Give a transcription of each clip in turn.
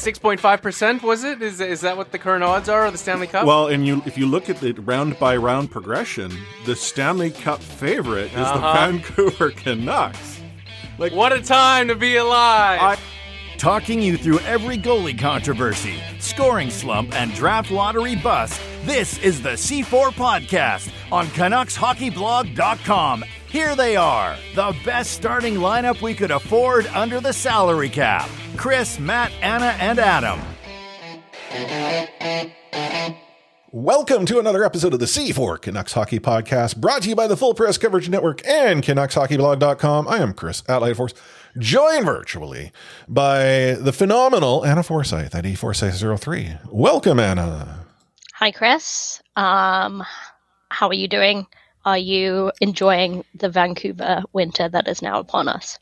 Six point five percent was it? Is is that what the current odds are of the Stanley Cup? Well, and you if you look at the round by round progression, the Stanley Cup favorite is the Uh-huh. Vancouver Canucks. Like what a time to be alive! I, Talking you through every goalie controversy, scoring slump, and draft lottery bust, this is the C4 Podcast on CanucksHockeyBlog.com. Here they are, the best starting lineup we could afford under the salary cap Chris, Matt, Anna, and Adam. Welcome to another episode of the C4 Canucks Hockey Podcast, brought to you by the Full Press Coverage Network and CanucksHockeyBlog.com. I am Chris at Light Force, joined virtually by the phenomenal Anna Forsyth at eForsyth03. Welcome, Anna. Hi, Chris. Um, how are you doing? Are you enjoying the Vancouver winter that is now upon us?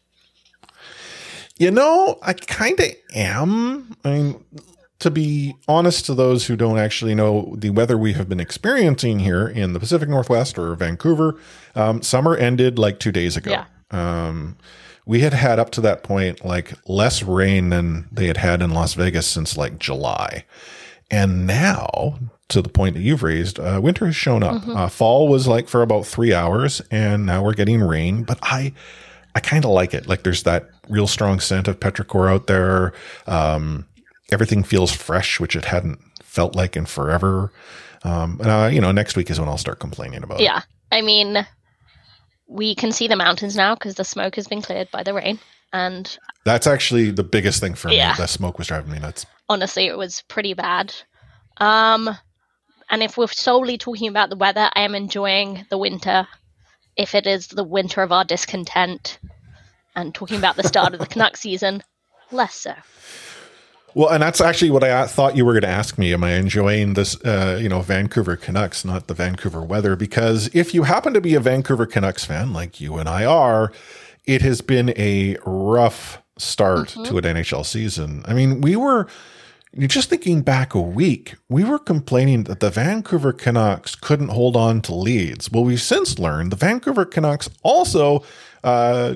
You know, I kind of am. I mean, to be honest to those who don't actually know the weather we have been experiencing here in the Pacific Northwest or Vancouver, um, summer ended like two days ago. Yeah. Um, we had had up to that point like less rain than they had had in Las Vegas since like July. And now, to the point that you've raised, uh, winter has shown up. Mhm. Uh, fall was like for about three hours, and now we're getting rain. But I, I kind of like it. Like there's that real strong scent of petrichor out there. Um, everything feels fresh, which it hadn't felt like in forever. Um, and, uh, you know, next week is when I'll start complaining about it. Yeah. I mean, we can see the mountains now because the smoke has been cleared by the rain. And That's actually the biggest thing for Yeah. me. The smoke was driving me nuts. honestly, it was pretty bad. Um, and if we're solely talking about the weather, I am enjoying the winter. If it is the winter of our discontent, and talking about the start of the Canuck season, less so. Well, and that's actually what I thought you were going to ask me. Am I enjoying this, uh, you know, Vancouver Canucks, not the Vancouver weather? Because if you happen to be a Vancouver Canucks fan, like you and I are, it has been a rough start Mm-hmm. to an NHL season. I mean, we were just thinking back a week, we were complaining that the Vancouver Canucks couldn't hold on to leads. Well, we've since learned the Vancouver Canucks also uh,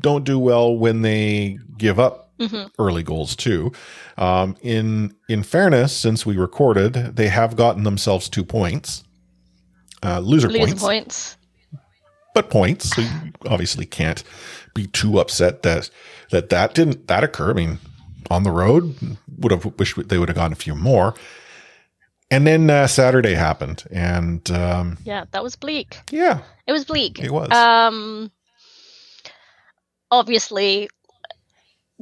don't do well when they give up Mhm. early goals too. Um, in in fairness, since we recorded, they have gotten themselves two points, uh, loser, Loser points, points. but points. So you obviously can't be too upset that that that didn't that occur. I mean, on the road, would have wished they would have gotten a few more. And then uh, Saturday happened, and um, Yeah, that was bleak. yeah, It was bleak. It was. Um, obviously,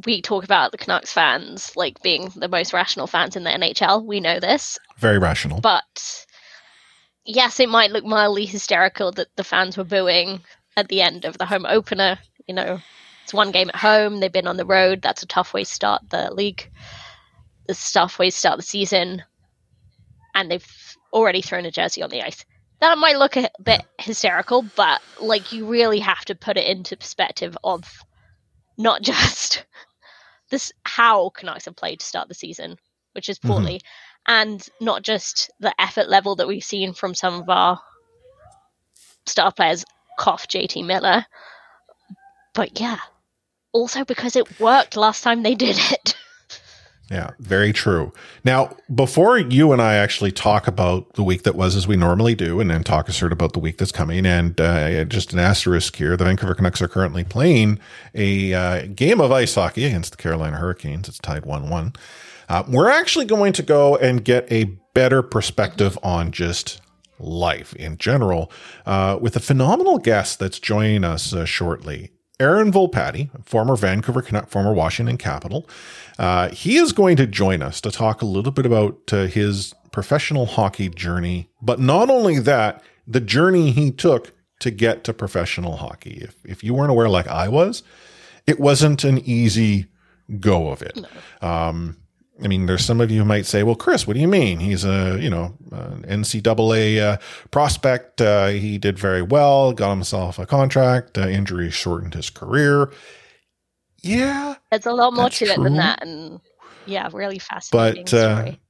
we talk about the Canucks fans like being the most rational fans in the NHL. We know this, very rational. but yes, it might look mildly hysterical that the fans were booing at the end of the home opener. You know, it's one game at home. They've been on the road. That's a tough way to start the league. It's a tough way to start the season, and they've already thrown a jersey on the ice. That might look a bit hysterical, but like you really have to put it into perspective of not just this how Canucks have played to start the season, which is poorly, mm-hmm. and not just the effort level that we've seen from some of our star players, cough JT Miller. But yeah, also because it worked last time they did it. Yeah, very true. Now, before you and I actually talk about the week that was, as we normally do, and then talk a sort about the week that's coming, and uh, just an asterisk here, the Vancouver Canucks are currently playing a uh, game of ice hockey against the Carolina Hurricanes. It's tied 1 1. Uh, we're actually going to go and get a better perspective on just life in general uh, with a phenomenal guest that's joining us uh, shortly. Aaron Volpatti, former Vancouver Canuck, former Washington Capital. Uh, he is going to join us to talk a little bit about uh, his professional hockey journey, but not only that, the journey he took to get to professional hockey. If, if you weren't aware, like I was, it wasn't an easy go of it. No. Um, I mean, there's some of you who might say, well, Chris, what do you mean? He's a, you know, an NCAA uh, prospect. Uh, he did very well, got himself a contract. Uh, injury shortened his career. Yeah. There's a lot more to true. it than that. And yeah, really fascinating but, uh, story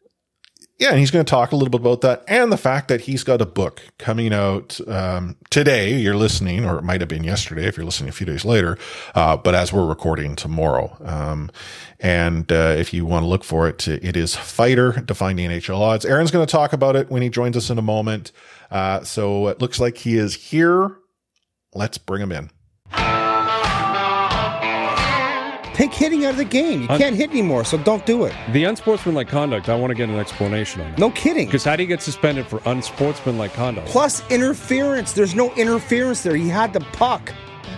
yeah, and he's going to talk a little bit about that and the fact that he's got a book coming out um, today. You're listening, or it might have been yesterday if you're listening a few days later, uh, but as we're recording tomorrow. Um, and uh, if you want to look for it, it is Fighter Defying the NHL Odds. Aaron's going to talk about it when he joins us in a moment. Uh, so it looks like he is here. Let's bring him in. Take hitting out of the game. You Un- can't hit anymore, so don't do it. The unsportsmanlike conduct, I want to get an explanation on. No kidding. Because how do you get suspended for unsportsmanlike conduct? Plus interference. There's no interference there. He had the puck.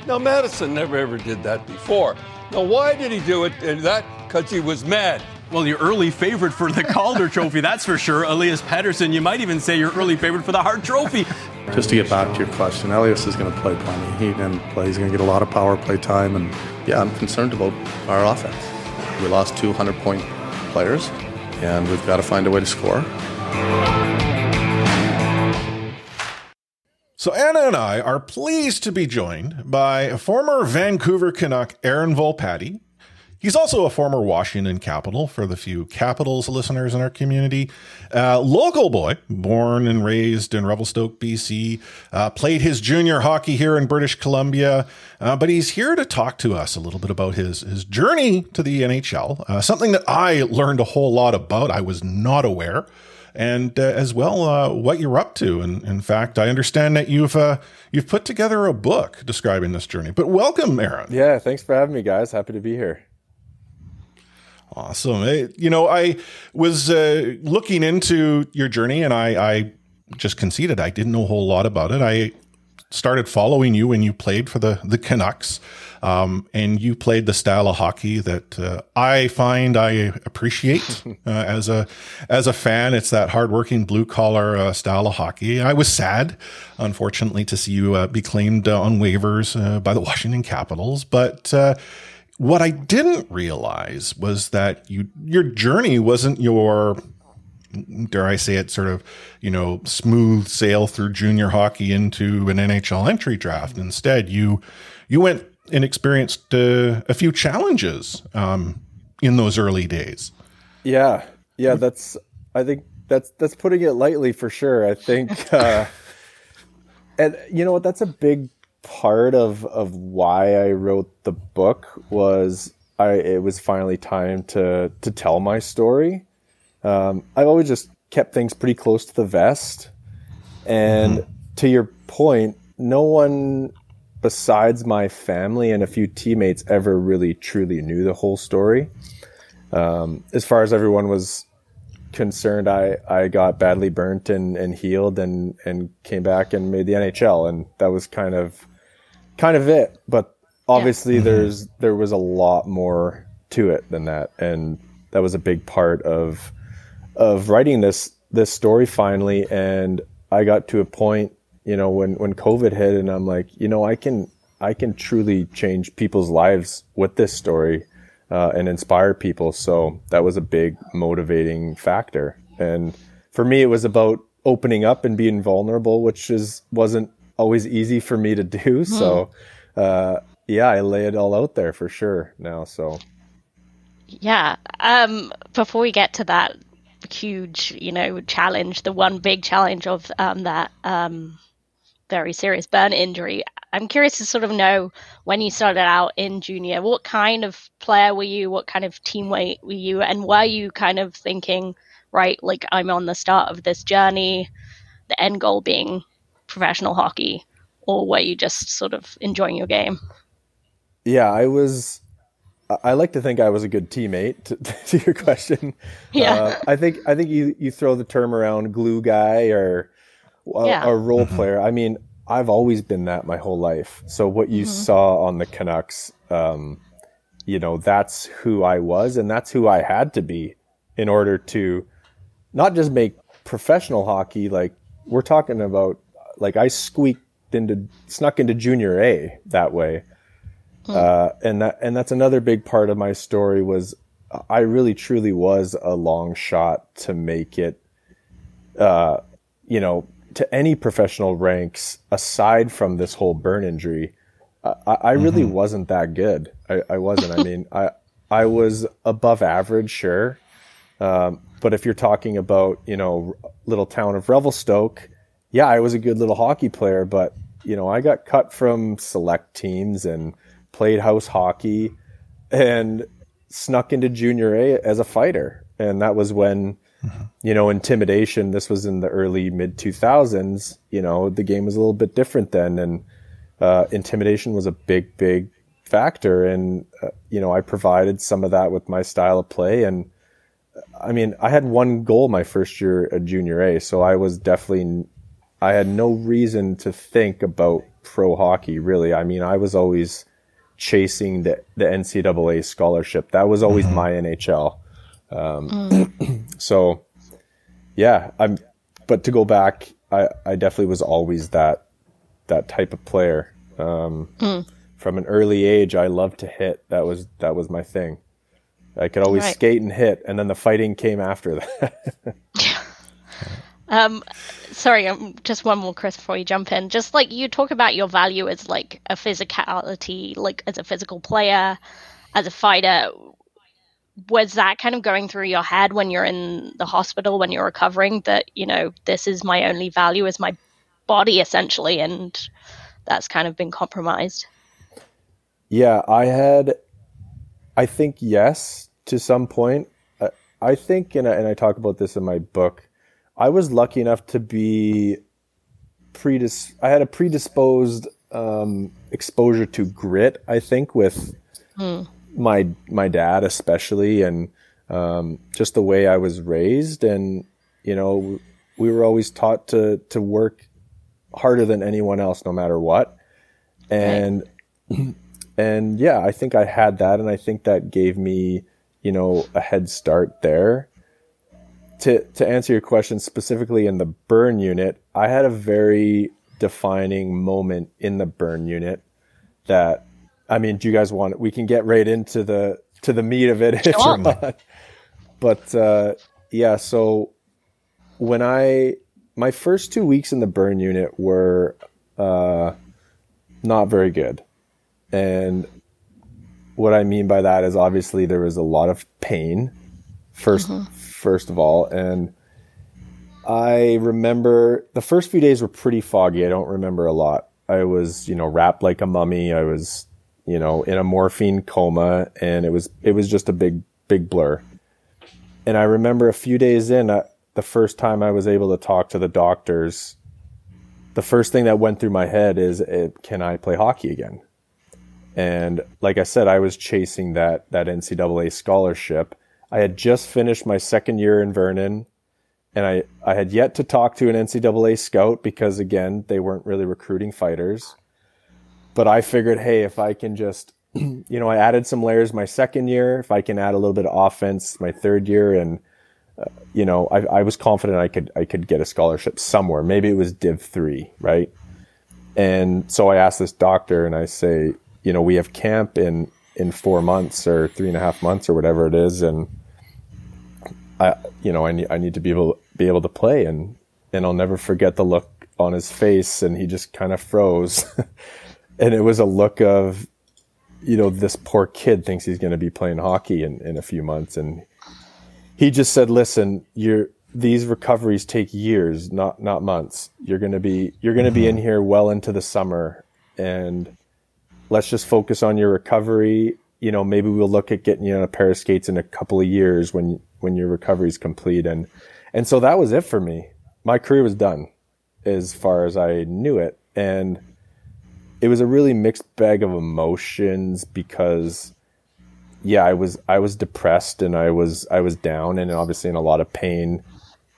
Now, Madison never ever did that before. Now, why did he do it? And that because he was mad. Well, your early favorite for the Calder Trophy, that's for sure. Elias Pettersson. You might even say your early favorite for the Hart Trophy. Just to get back to your question, Elias is going to play plenty. He can play. He's going to get a lot of power play time and yeah, I'm concerned about our offense. We lost 200 point players, and we've got to find a way to score. So Anna and I are pleased to be joined by former Vancouver Canuck Aaron Volpatti, He's also a former Washington Capital for the few Capitals listeners in our community. Uh, local boy, born and raised in Revelstoke, BC, uh, played his junior hockey here in British Columbia, uh, but he's here to talk to us a little bit about his, his journey to the NHL, uh, something that I learned a whole lot about. I was not aware. And uh, as well, uh, what you're up to. And in fact, I understand that you've you've put together a book describing this journey. But welcome, Aaron. Yeah, thanks for having me, guys. Happy to be here. Awesome. you know, I was uh, looking into your journey and I, I just conceded I didn't know a whole lot about it. I started following you when you played for the, the Canucks. Um, and you played the style of hockey that uh, I find I appreciate uh, as a as a fan. It's that hardworking blue collar uh, style of hockey. I was sad, unfortunately, to see you uh, be claimed uh, on waivers uh, by the Washington Capitals, but what I didn't realize was that you your journey wasn't your dare I say it sort of, you know, smooth sail through junior hockey into an NHL entry draft. Instead, you you went and experienced uh, a few challenges um, in those early days. Yeah, yeah, that's I think that's that's putting it lightly for sure. I think, uh, and you know what, that's a big part of of why I wrote the book was I it was finally time to to tell my story. Um, I've always just kept things pretty close to the vest, and mm-hmm. to your point, no one besides my family and a few teammates ever really truly knew the whole story. Um, as far as everyone was concerned, I, I got badly burnt and, and healed and, and came back and made the NHL. And that was kind of kind of it. But obviously, yeah. Mm-hmm. there's there was a lot more to it than that, and that was a big part of of writing this this story finally. And I got to a point, you know, when when COVID hit, and I'm like, you know, I can I can truly change people's lives with this story. Uh, and inspire people. So that was a big motivating factor. And for me, it was about opening up and being vulnerable, which is wasn't always easy for me to do. So, uh, yeah, I lay it all out there for sure now. So, Yeah. Um, before we get to that huge, you know, challenge, the one big challenge of um, that um, very serious burn injury, I'm curious to sort of know when you started out in junior, what kind of player were you? What kind of teammate were you? And were you kind of thinking, right, like I'm on the start of this journey, the end goal being professional hockey? Or were you just sort of enjoying your game? yeah, I was. I- I like to think I was a good teammate. To, to your question, Yeah. Uh, I think I think you you throw the term around glue guy or a, Yeah. a role player. I mean, I've always been that my whole life. So what you Mhm. saw on the Canucks, um, you know, that's who I was, and that's who I had to be in order to not just make professional hockey. Like we're talking about, like I squeaked into, snuck into junior A that way. Uh, and that and that's another big part of my story was I really truly was a long shot to make it uh, you know to any professional ranks aside from this whole burn injury I, I really wasn't that good. I, I wasn't. I mean I I was above average sure. Um, but if you're talking about you know little town of Revelstoke yeah I was a good little hockey player but you know I got cut from select teams and played house hockey and snuck into junior A as a fighter. And that was when, you know, intimidation, this was in the early mid 2000s, you know, the game was a little bit different then. And uh, intimidation was a big, big factor. And, uh, you know, I provided some of that with my style of play. And I mean, I had one goal my first year at junior A. So I was definitely, I had no reason to think about pro hockey, really. I mean, I was always, chasing the, the NCAA scholarship. That was always my NHL. Um, so yeah, I'm, but to go back, I, I definitely was always that, that type of player. Um, Mm. from an early age, I loved to hit. That was, that was my thing. I could always Right. skate and hit. And then the fighting came after that. Um, sorry, um, just one more, Chris, before you jump in. Just like you talk about your value as like a physicality, like as a physical player, as a fighter. Was that kind of going through your head when you're in the hospital when you're recovering? That you know this is my only value is my body essentially, and that's kind of been compromised. Yeah, I had, I think yes to some point. I, I think, and I, and I talk about this in my book. I was lucky enough to be predis. I had a predisposed um, exposure to grit. I think with Hmm. my my dad especially, and um, just the way I was raised, and you know, we were always taught to to work harder than anyone else, no matter what, and and yeah, I think I had that, and I think that gave me, you know, a head start there. To to answer your question specifically in the burn unit, I had a very defining moment in the burn unit that I mean, do you guys want we can get right into the to the meat of it if you're not. But uh yeah, so when I my first two weeks in the burn unit were uh not very good. And what I mean by that is obviously there was a lot of pain 1st first of all and I remember the first few days were pretty foggy. I don't remember a lot. I was, you know, wrapped like a mummy. I was, you know, in a morphine coma and it was it was just a big big blur. And I remember a few days in the first time I was able to talk to the doctors the first thing that went through my head is eh, can I play hockey again? And like I said, I was chasing that that NCAA scholarship. I had just finished my second year in Vernon, and I I had yet to talk to an NCAA scout because again they weren't really recruiting fighters. But I figured, hey, if I can just, you know, I added some layers my second year. If I can add a little bit of offense my third year, and uh, you know, I, I was confident I could I could get a scholarship somewhere. Maybe it was Div three, right? And so I asked this doctor, and I say, you know, we have camp in in four months or three and a half months or whatever it is, and I, you know, I need I need to be able be able to play. And and I'll never forget the look on his face, and he just kind of froze, and it was a look of, you know, this poor kid thinks he's going to be playing hockey in in a few months, and he just said, "Listen, you're." These recoveries take years, not not months. You're gonna be you're gonna be mm-hmm. in here well into the summer, and let's just focus on your recovery. You know, maybe we'll look at getting you on a pair of skates in a couple of years when when your recovery is complete. And and so that was it for me. My career was done as far as I knew it. And it was a really mixed bag of emotions because yeah, I was I was depressed and I was I was down and obviously in a lot of pain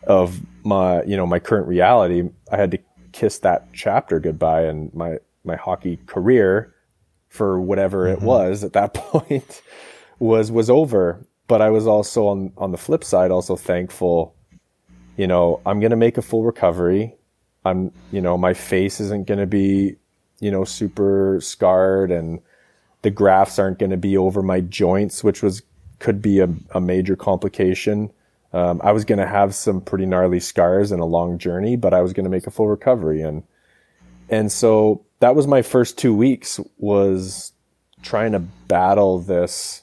of my you know my current reality. I had to kiss that chapter goodbye and my my hockey career for whatever it was at that point was was over. But I was also on on the flip side also thankful. You know, I'm going to make a full recovery. I'm you know my face isn't going to be you know super scarred and the grafts aren't going to be over my joints, which was could be a, a major complication. Um, I was going to have some pretty gnarly scars and a long journey, but I was going to make a full recovery and and so that was my first two weeks was trying to battle this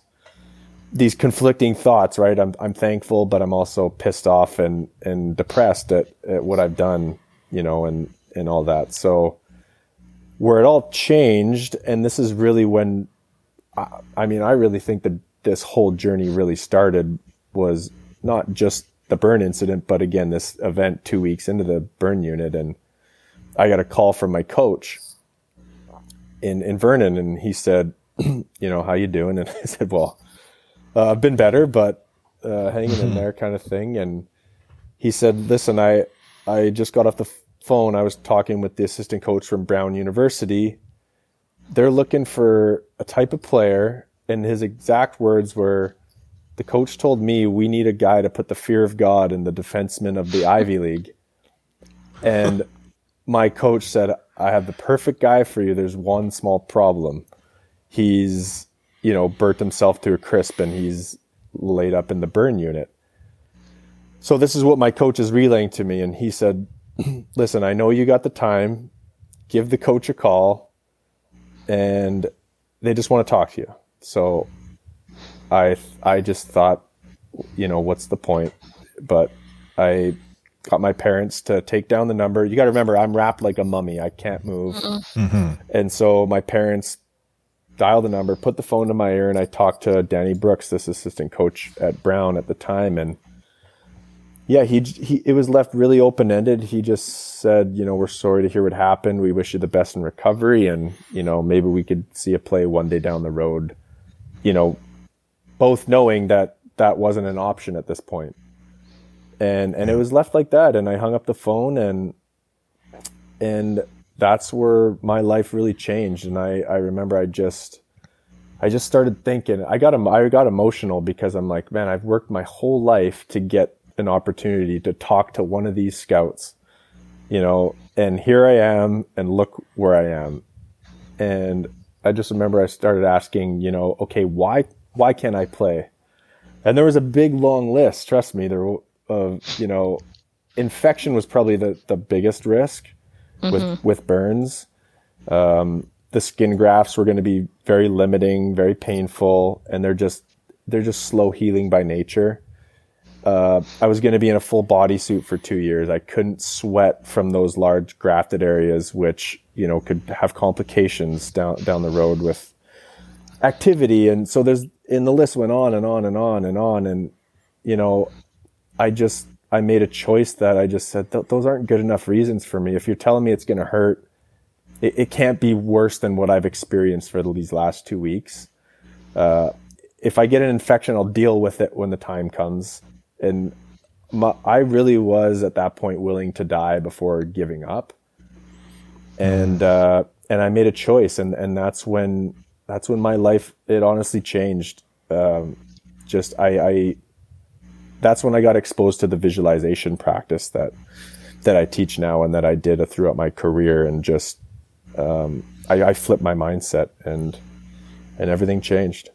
these conflicting thoughts right? I'm, I'm thankful but i'm also pissed off and and depressed at, at what i've done you know and and all that. So where it all changed and this is really when i, I mean i really think that this whole journey really started was not just the burn incident but again this event two weeks into the burn unit. And i got a call from my coach in in Vernon, and he said, you know, how you doing? And I said, well, uh, I've been better, but uh, hanging in there, kind of thing. And he said, listen, I I just got off the phone. I was talking with the assistant coach from Brown University. They're looking for a type of player, and his exact words were, "The coach told me we need a guy to put the fear of God in the defenseman of the Ivy League." And my coach said, I have the perfect guy for you. There's one small problem. He's, you know, burnt himself to a crisp and he's laid up in the burn unit. So this is what my coach is relaying to me. And he said, listen, I know you got the time. Give the coach a call and they just want to talk to you. So I, I just thought, you know, what's the point? But I got my parents to take down the number. You got to remember, I'm wrapped like a mummy. I can't move. Mm-hmm. And so my parents dialed the number, put the phone to my ear, and I talked to Danny Brooks, this assistant coach at Brown at the time. And yeah, he, he it was left really open ended. He just said, you know, we're sorry to hear what happened. We wish you the best in recovery. And, you know, maybe we could see a play one day down the road, you know, both knowing that that wasn't an option at this point and and it was left like that and i hung up the phone and and that's where my life really changed and i i remember i just i just started thinking. I got i got emotional because i'm like man i've worked my whole life to get an opportunity to talk to one of these scouts you know and here i am and look where i am. And i just remember i started asking you know okay why why can't i play? And there was a big long list trust me there of you know infection was probably the, the biggest risk Mm-hmm. with with burns. Um, the skin grafts were going to be very limiting very painful and they're just they're just slow healing by nature. Uh, i was going to be in a full body suit for two years. I couldn't sweat from those large grafted areas which you know could have complications down down the road with activity. And so there's and the list went on and on and on and on. And you know I just I made a choice that I just said those aren't good enough reasons for me. If you're telling me it's going to hurt, it, it, can't be worse than what I've experienced for these last two weeks. Uh, if I get an infection, I'll deal with it when the time comes. And my, I really was at that point willing to die before giving up. And uh, and I made a choice, and and that's when that's when my life it honestly changed. Um, just I, I that's when I got exposed to the visualization practice that that I teach now and that I did throughout my career, and just um, I, I flipped my mindset and and everything changed.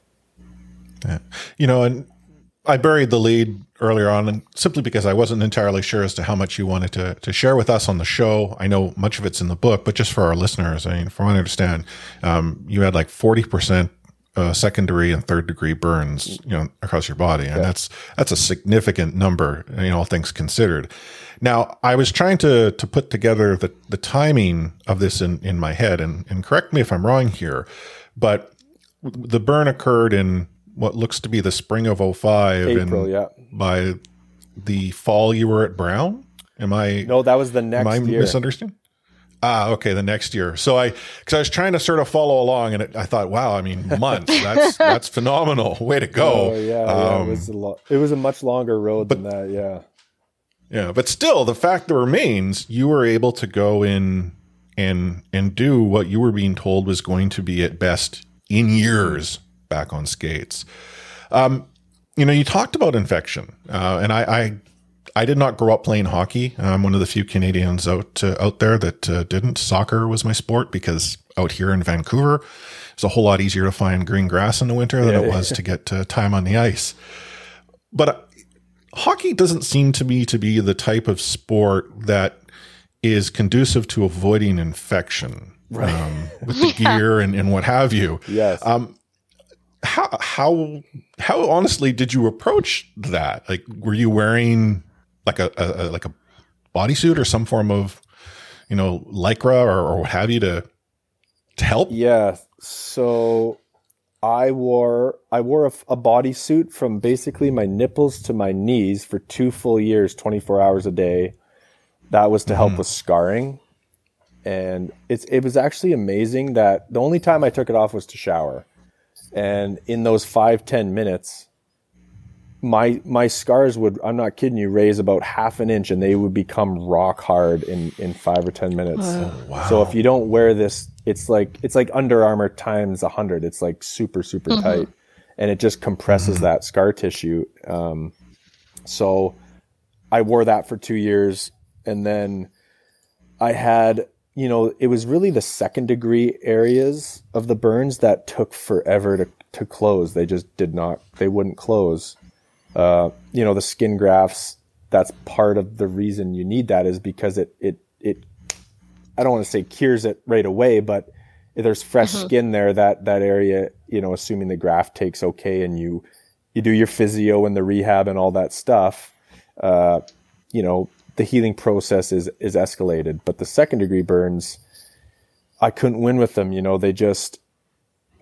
Yeah. You know, and I buried the lead earlier on, and simply because I wasn't entirely sure as to how much you wanted to to share with us on the show. I know much of it's in the book, but just for our listeners, I mean, from what I understand, um, you had like forty percent uh, secondary and third degree burns, you know, across your body, and that's that's a significant number, you know, all things considered. Now, I was trying to to put together the the timing of this in in my head, and and correct me if I'm wrong here, but the burn occurred in what looks to be the spring of 05 April, and yeah. by the fall you were at Brown. Am I No, that was the next am I year. misunderstanding? Ah, okay, the next year. So I, because I was trying to sort of follow along, and it, I thought, wow, I mean, months. That's that's phenomenal. Way to go. Oh, yeah, yeah, Um, it was a lot. It was a much longer road than that. Yeah. Yeah, but still, the fact that remains, you were able to go in and and do what you were being told was going to be at best in years back on skates. Um, you know, you talked about infection, uh, and I, I I did not grow up playing hockey. I'm one of the few Canadians out uh, out there that uh, didn't. Soccer was my sport because out here in Vancouver, it's a whole lot easier to find green grass in the winter than Yeah, it yeah. was to get uh, time on the ice. But uh, hockey doesn't seem to me to be the type of sport that is conducive to avoiding infection Right. um, with the gear and, and what have you. Yes. Um, how how how honestly did you approach that? Like, were you wearing like a, a, a like a bodysuit or some form of you know lycra or, or what have you to to help? Yeah. So I wore I wore a, a bodysuit from basically my nipples to my knees for two full years, 24 hours a day. That was to help mm-hmm. with scarring. And it's it was actually amazing that the only time I took it off was to shower. And in those five, ten minutes, my my scars would I'm not kidding you, raise about half an inch and they would become rock hard in, in five or ten minutes. Wow. So if you don't wear this, it's like it's like Under Armour times a hundred. It's like super super Mhm. tight, and it just compresses that scar tissue. Um, so I wore that for two years, and then I had you know it was really the second degree areas of the burns that took forever to to close. They just did not. They wouldn't close. Uh, you know the skin grafts. That's part of the reason you need that is because it it it I don't want to say cures it right away, but if there's fresh Mhm. skin there, that that area, you know, assuming the graft takes okay and you you do your physio and the rehab and all that stuff, uh, you know, the healing process is is escalated. But the second degree burns, I couldn't win with them. You know, they just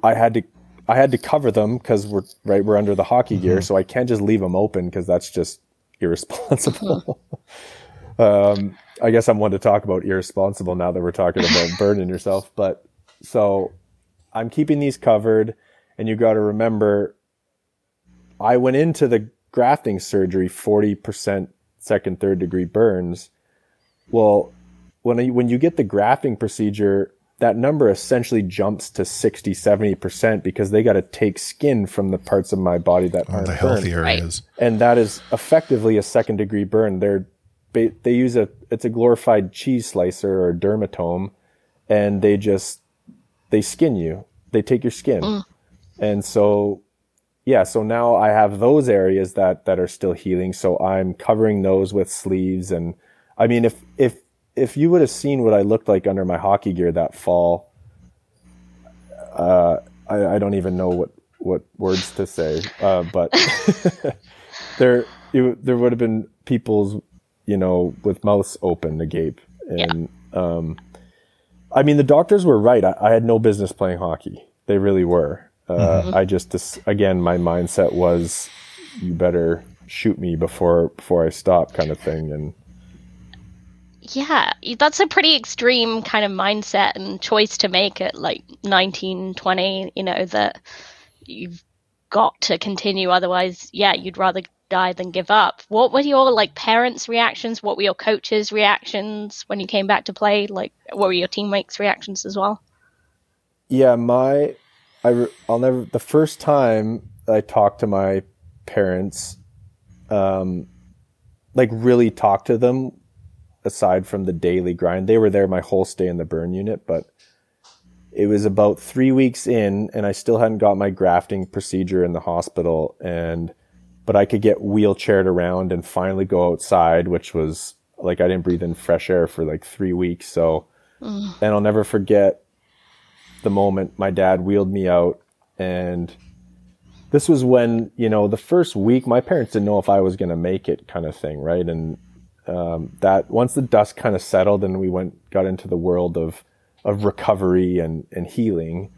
I had to I had to cover them because we're right we're under the hockey gear, so I can't just leave them open because that's just irresponsible. um, I guess I'm one to talk about irresponsible now that we're talking about burning yourself. But so I'm keeping these covered, and you got to remember, I went into the grafting surgery 40% second, third degree burns. Well, when you, when you get the grafting procedure, that number essentially jumps to 60, 70% because they got to take skin from the parts of my body that aren't the healthy burned. areas. And that is effectively a second degree burn. They're, ba- they use a, it's a glorified cheese slicer or dermatome and they just, they skin you. They take your skin. Mm. And so, yeah, so now I have those areas that, that are still healing. So I'm covering those with sleeves. And I mean, if, if, if you would have seen what I looked like under my hockey gear that fall, uh, I, I don't even know what, what words to say. Uh, but there, it, there would have been people's, you know, with mouths open agape. And, um, I mean, the doctors were right. I, I had no business playing hockey. They really were. Uh, Mhm. I just, dis- again, my mindset was, you better shoot me before before I stop, kind of thing. And Yeah, that's a pretty extreme kind of mindset and choice to make at like 19, 20, you know, that you've got to continue. Otherwise, yeah, you'd rather die than give up. What were your like parents' reactions? What were your coaches' reactions when you came back to play? Like, what were your teammates' reactions as well? yeah, my, I, I'll never. The first time I talked to my parents, um, like really talked to them, aside from the daily grind, they were there my whole stay in the burn unit, but it was about three weeks in and I still hadn't got my grafting procedure in the hospital. And but I could get wheelchaired around and finally go outside, which was like I didn't breathe in fresh air for like three weeks. So, Mm. and I'll never forget the moment my dad wheeled me out and this was when you know the first week my parents didn't know if i was going to make it kind of thing right and um, that once the dust kind of settled and we went got into the world of of recovery and and healing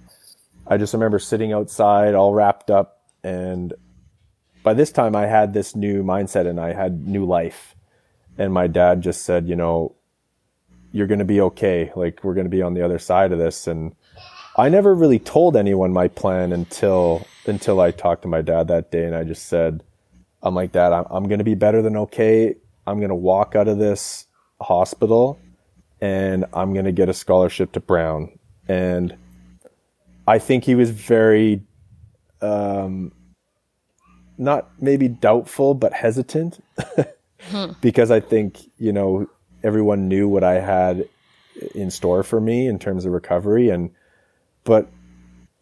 i just remember sitting outside all wrapped up and by this time i had this new mindset and i had new life. And my dad just said you know you're going to be okay. Like we're going to be on the other side of this. And I never really told anyone my plan until until I talked to my dad that day, and I just said, "I'm like Dad, I'm, I'm going to be better than okay. I'm going to walk out of this hospital, and I'm going to get a scholarship to Brown." And I think he was very, um, not maybe doubtful, but hesitant, because I think you know everyone knew what I had in store for me in terms of recovery. And but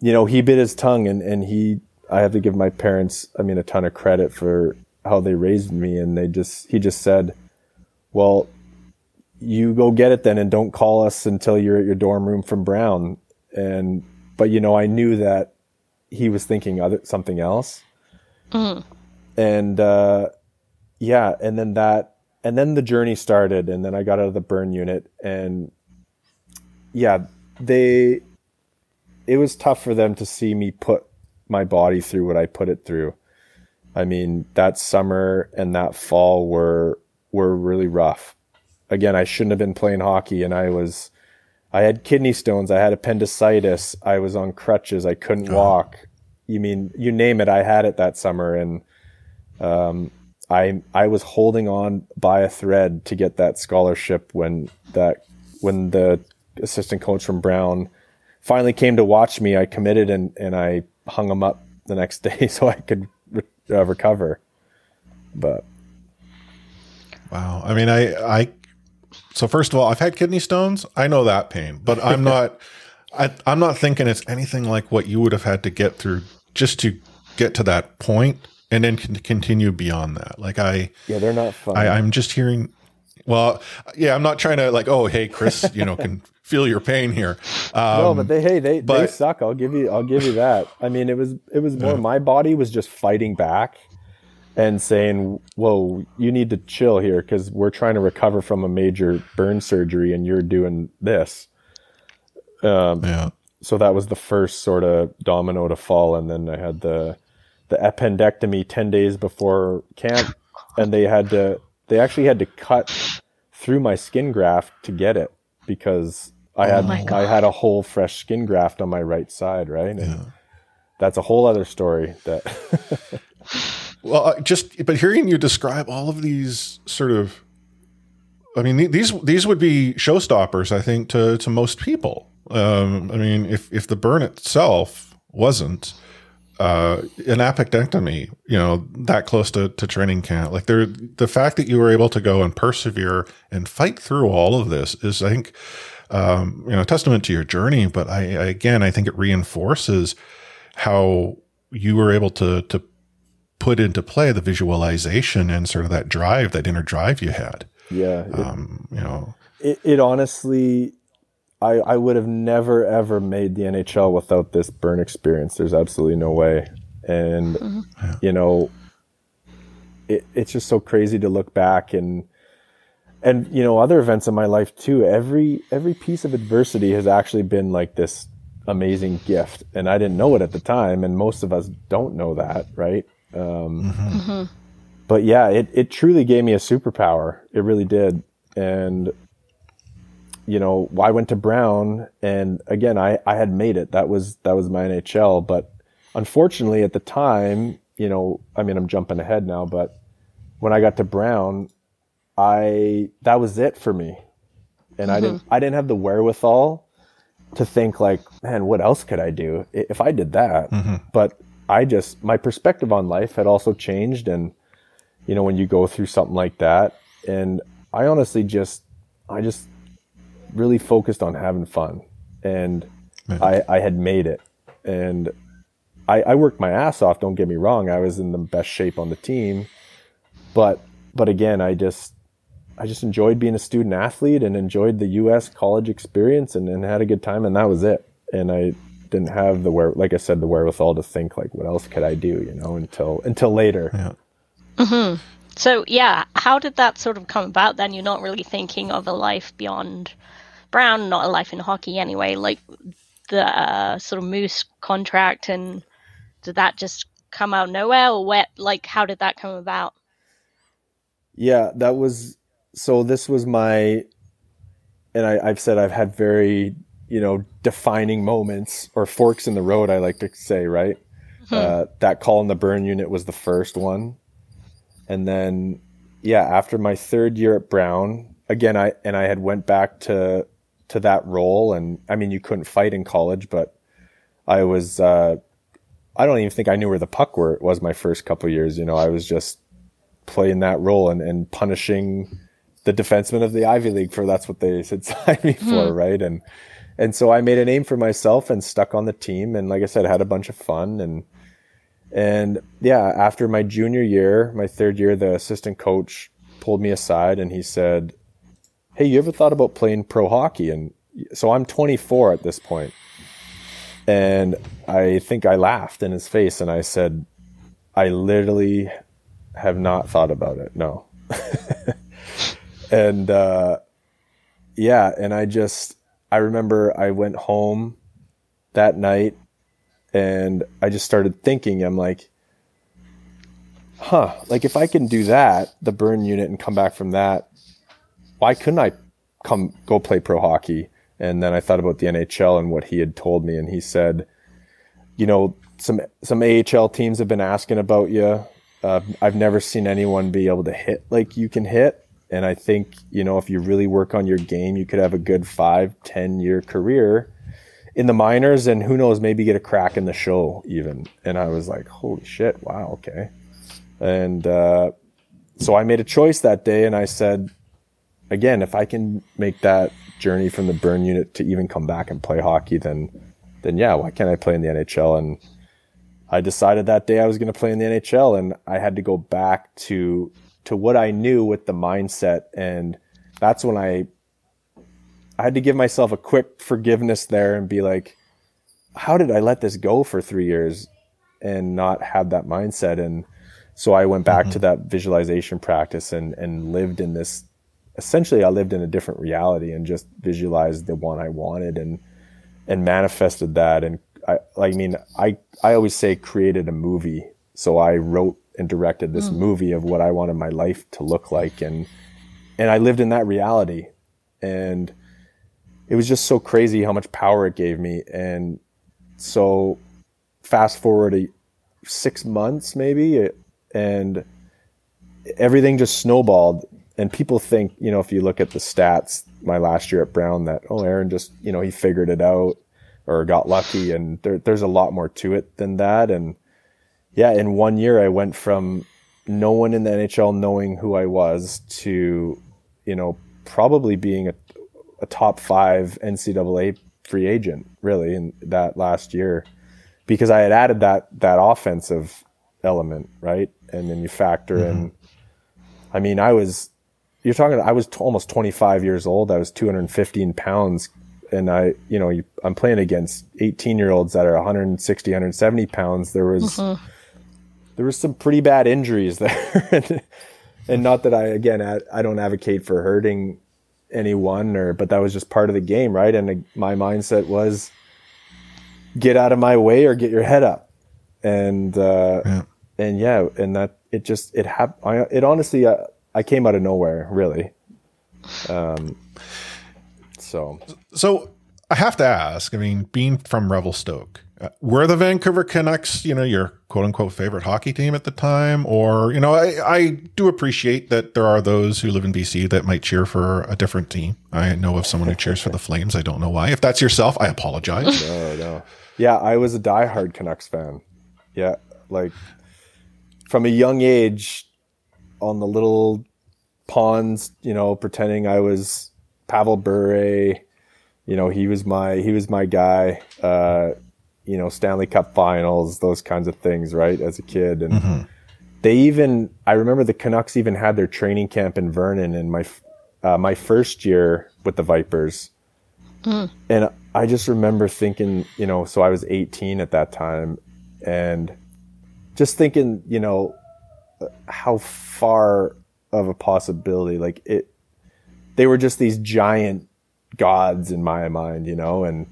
you know he bit his tongue and and he i have to give my parents i mean a ton of credit for how they raised me and they just he just said well you go get it then and don't call us until you're at your dorm room from brown and but you know i knew that he was thinking other something else Mm. and uh yeah and then that and then the journey started and then i got out of the burn unit and yeah they it was tough for them to see me put my body through what I put it through. I mean, that summer and that fall were were really rough. Again, I shouldn't have been playing hockey and I was I had kidney stones, I had appendicitis, I was on crutches, I couldn't walk. You mean you name it, I had it that summer and um I I was holding on by a thread to get that scholarship when that when the assistant coach from Brown finally came to watch me, I committed and, and I hung him up the next day so I could uh, recover. But Wow. I mean, I, I, so first of all, I've had kidney stones. I know that pain, but I'm not, I, I'm not thinking it's anything like what you would have had to get through just to get to that point and then con- continue beyond that. Like I, yeah, they're not fun. I, I'm just hearing, well, yeah, I'm not trying to like, oh, hey, Chris, you know, can feel your pain here. Um, no, but they hey they they suck. I'll give you I'll give you that. I mean, it was it was more my body was just fighting back and saying, "Whoa, you need to chill here because we're trying to recover from a major burn surgery, and you're doing this." Um, yeah. So that was the first sort of domino to fall, and then I had the the appendectomy ten days before camp, and they had to they actually had to cut through my skin graft to get it because I Oh had my I had a whole fresh skin graft on my right side, right? And that's a whole other story that Well, uh, just but hearing you describe all of these sort of, I mean, these these would be showstoppers, I think, to to most people. Um, I mean, if if the burn itself wasn't uh, an appendectomy, you know, that close to, to training camp, like there, the fact that you were able to go and persevere and fight through all of this is, I think, um, you know, a testament to your journey. But I, I again, I think it reinforces how you were able to to put into play the visualization and sort of that drive, that inner drive you had. yeah, it, Um, you know, it, it honestly I I would have never ever made the NHL without this burn experience. There's absolutely no way. And you know it, it's just so crazy to look back and and you know other events in my life too. Every every piece of adversity has actually been like this amazing gift and I didn't know it at the time and most of us don't know that, right? Um but yeah, it, it truly gave me a superpower. It really did. And, you know, I went to Brown and again, I, I had made it. That was, that was my NHL. But unfortunately at the time, you know, I mean, I'm jumping ahead now, but when I got to Brown, I, that was it for me. And I didn't, mm-hmm. I didn't have the wherewithal to think like, man, what else could I do if I did that? Mm-hmm. But I just, my perspective on life had also changed. And, you know, when you go through something like that, and I honestly just, I just really focused on having fun. And I, I had made it. And I, I worked my ass off. Don't get me wrong. I was in the best shape on the team, but but again, I just I just enjoyed being a student athlete and enjoyed the U.S. college experience and, and had a good time, and that was it. And I didn't have the where, like I said, the wherewithal to think like, what else could I do, you know, until until later. Yeah. hmm So yeah, how did that sort of come about? Then you're not really thinking of a life beyond Brown, not a life in hockey anyway. Like the uh, sort of Moose contract, and did that just come out of nowhere, or what? Like, how did that come about? Yeah, that was so. This was my, and I, I've said I've had very you know defining moments or forks in the road. I like to say, right? Hmm. Uh, that call in the burn unit was the first one, and then yeah, after my third year at Brown, again I and I had went back to to that role, and I mean you couldn't fight in college, but I was. Uh, I don't even think I knew where the puck were. It was my first couple years. You know, I was just playing that role and, and punishing the defenseman of the Ivy League for that's what they said signed me for, Hmm. right? And and so I made a name for myself and stuck on the team. And like I said, had a bunch of fun and and yeah, after my junior year, my third year, the assistant coach pulled me aside and he said, Hey, you ever thought about playing pro hockey? And so I'm 24 at this point. And I think I laughed in his face and I said, I literally have not thought about it. No. and uh, yeah, and I just, I remember I went home that night and I just started thinking, I'm like, huh, like if I can do that, the burn unit, and come back from that, why couldn't I come go play pro hockey? And then I thought about the NHL and what he had told me, and he said, you know, some some AHL teams have been asking about you. Uh, I've never seen anyone be able to hit like you can hit, and I think you know if you really work on your game, you could have a good five, ten year career in the minors, and who knows, maybe get a crack in the show even. And I was like, holy shit, wow, okay. And uh, so I made a choice that day, and I said, again, if I can make that journey from the burn unit to even come back and play hockey, then then yeah, why can't I play in the NHL? And I decided that day I was going to play in the NHL, and I had to go back to to what I knew with the mindset, and that's when I I had to give myself a quick forgiveness there and be like, how did I let this go for three years and not have that mindset? And so I went back to mm-hmm. that visualization practice and and lived in this. Essentially, I lived in a different reality and just visualized the one I wanted and and manifested that. And I, I mean, I I always say created a movie. So I wrote and directed this Mm. movie of what I wanted my life to look like, and and I lived in that reality, and it was just so crazy how much power it gave me. And so, fast forward a, six months maybe, and everything just snowballed. And people think, you know, if you look at the stats, my last year at Brown, that oh, Aaron just, you know, he figured it out or got lucky, and there, there's a lot more to it than that. And yeah, in one year, I went from no one in the NHL knowing who I was to, you know, probably being a, a top five NCAA free agent, really, in that last year, because I had added that that offensive element, right? And then you factor in, I mean, I was, you're talking, I was t- almost 25 years old. I was 215 pounds. And I, you know, you, I'm playing against 18 year olds that are 160, 170 pounds. There was, Mhm. There was some pretty bad injuries there. and, not that I, again, I, I don't advocate for hurting anyone or, but that was just part of the game, right? And my mindset was get out of my way or get your head up. And, uh, and yeah, and that, it just, it happened. It honestly, uh, I came out of nowhere, really. Um, so So I have to ask. I mean, being from Revelstoke, uh, were the Vancouver Canucks, you know, your quote unquote favorite hockey team at the time, or you know, I, I do appreciate that there are those who live in BC that might cheer for a different team. I know of someone who cheers for the Flames. I don't know why. If that's yourself, I apologize. no, no. Yeah, I was a diehard Canucks fan. Yeah, like from a young age, on the little ponds, you know, pretending I was Pavel Bure. You know, he was my he was my guy. Uh, you know, Stanley Cup finals, those kinds of things, right? As a kid. And Mm-hmm. they even, I remember the Canucks even had their training camp in Vernon in my, uh, my first year with the Vipers. And I just remember thinking, you know, so I was 18 at that time and just thinking, you know, how far of a possibility, like it, they were just these giant gods in my mind, you know, and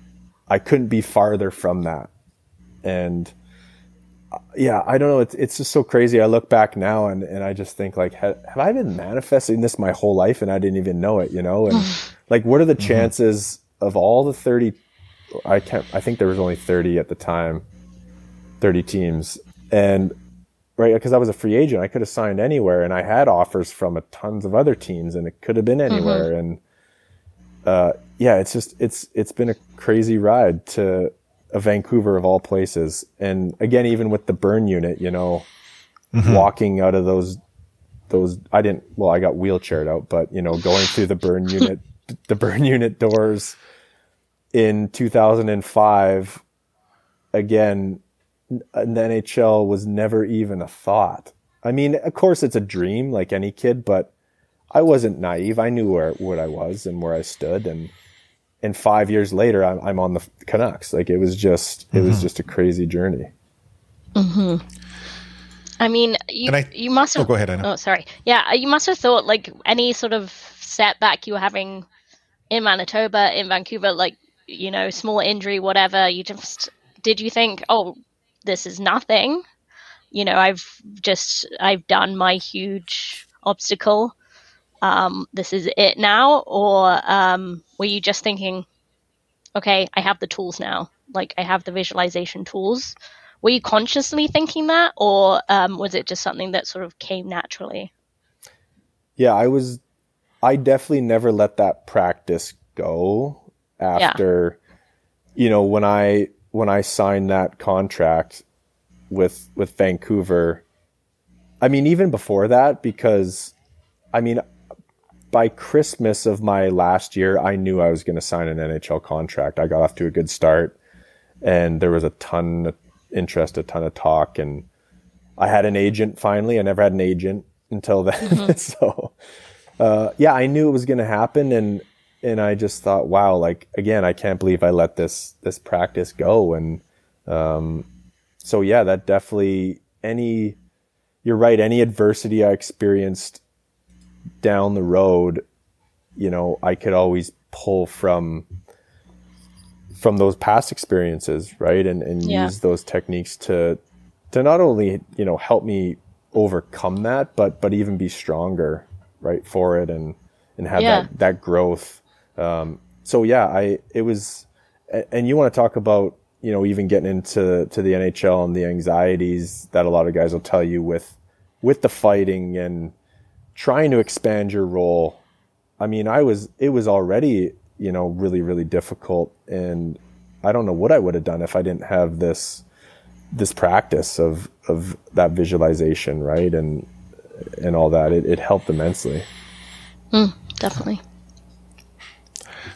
I couldn't be farther from that. And uh, yeah, I don't know. It's, it's just so crazy. I look back now and, and I just think like, have, have I been manifesting this my whole life and I didn't even know it, you know? And like, what are the chances of all the 30, I can't, I think there was only 30 at the time, 30 teams. And right, because I was a free agent, I could have signed anywhere and I had offers from a tons of other teams and it could have been anywhere. And, uh, yeah, it's just, it's, it's been a crazy ride to a Vancouver of all places. And again, even with the burn unit, you know, walking out of those, those, I didn't, well, I got wheelchaired out, but you know, going through the burn unit, the burn unit doors in 2005, again, the NHL was never even a thought. I mean, of course, it's a dream like any kid, but I wasn't naive. I knew where what I was and where I stood, and and five years later, I'm, I'm on the Canucks. Like it was just it was Mhm. just a crazy journey. hmm I mean, you And I- you must Oh, have. go ahead, Anna. Oh, sorry. Yeah, you must have thought like any sort of setback you were having in Manitoba, in Vancouver, like you know, small injury, whatever. You just did you think, oh, this is nothing? You know, I've just I've done my huge obstacle. Um, this is it now, or um, were you just thinking, okay, I have the tools now. Like I have the visualization tools. Were you consciously thinking that, or um, was it just something that sort of came naturally? Yeah, I was. I definitely never let that practice go after, yeah. you know, when I when I signed that contract with with Vancouver. I mean, even before that, because I mean, by Christmas of my last year, I knew I was going to sign an NHL contract. I got off to a good start, and there was a ton of interest, a ton of talk, and I had an agent finally. I never had an agent until then, so uh, yeah, I knew it was going to happen, and and I just thought, wow, like again, I can't believe I let this this practice go, and um, so yeah, that definitely any. You're right. Any adversity I experienced down the road, you know, I could always pull from from those past experiences, right? And and Yeah. use those techniques to to not only, you know, help me overcome that, but but even be stronger, right, for it and and have Yeah. that that growth. Um so yeah, I it was and you want to talk about, you know, even getting into to the NHL and the anxieties that a lot of guys will tell you with with the fighting and trying to expand your role. I mean, I was it was already, you know, really really difficult and I don't know what I would have done if I didn't have this this practice of of that visualization, right? And and all that. It it helped immensely. Mm, definitely.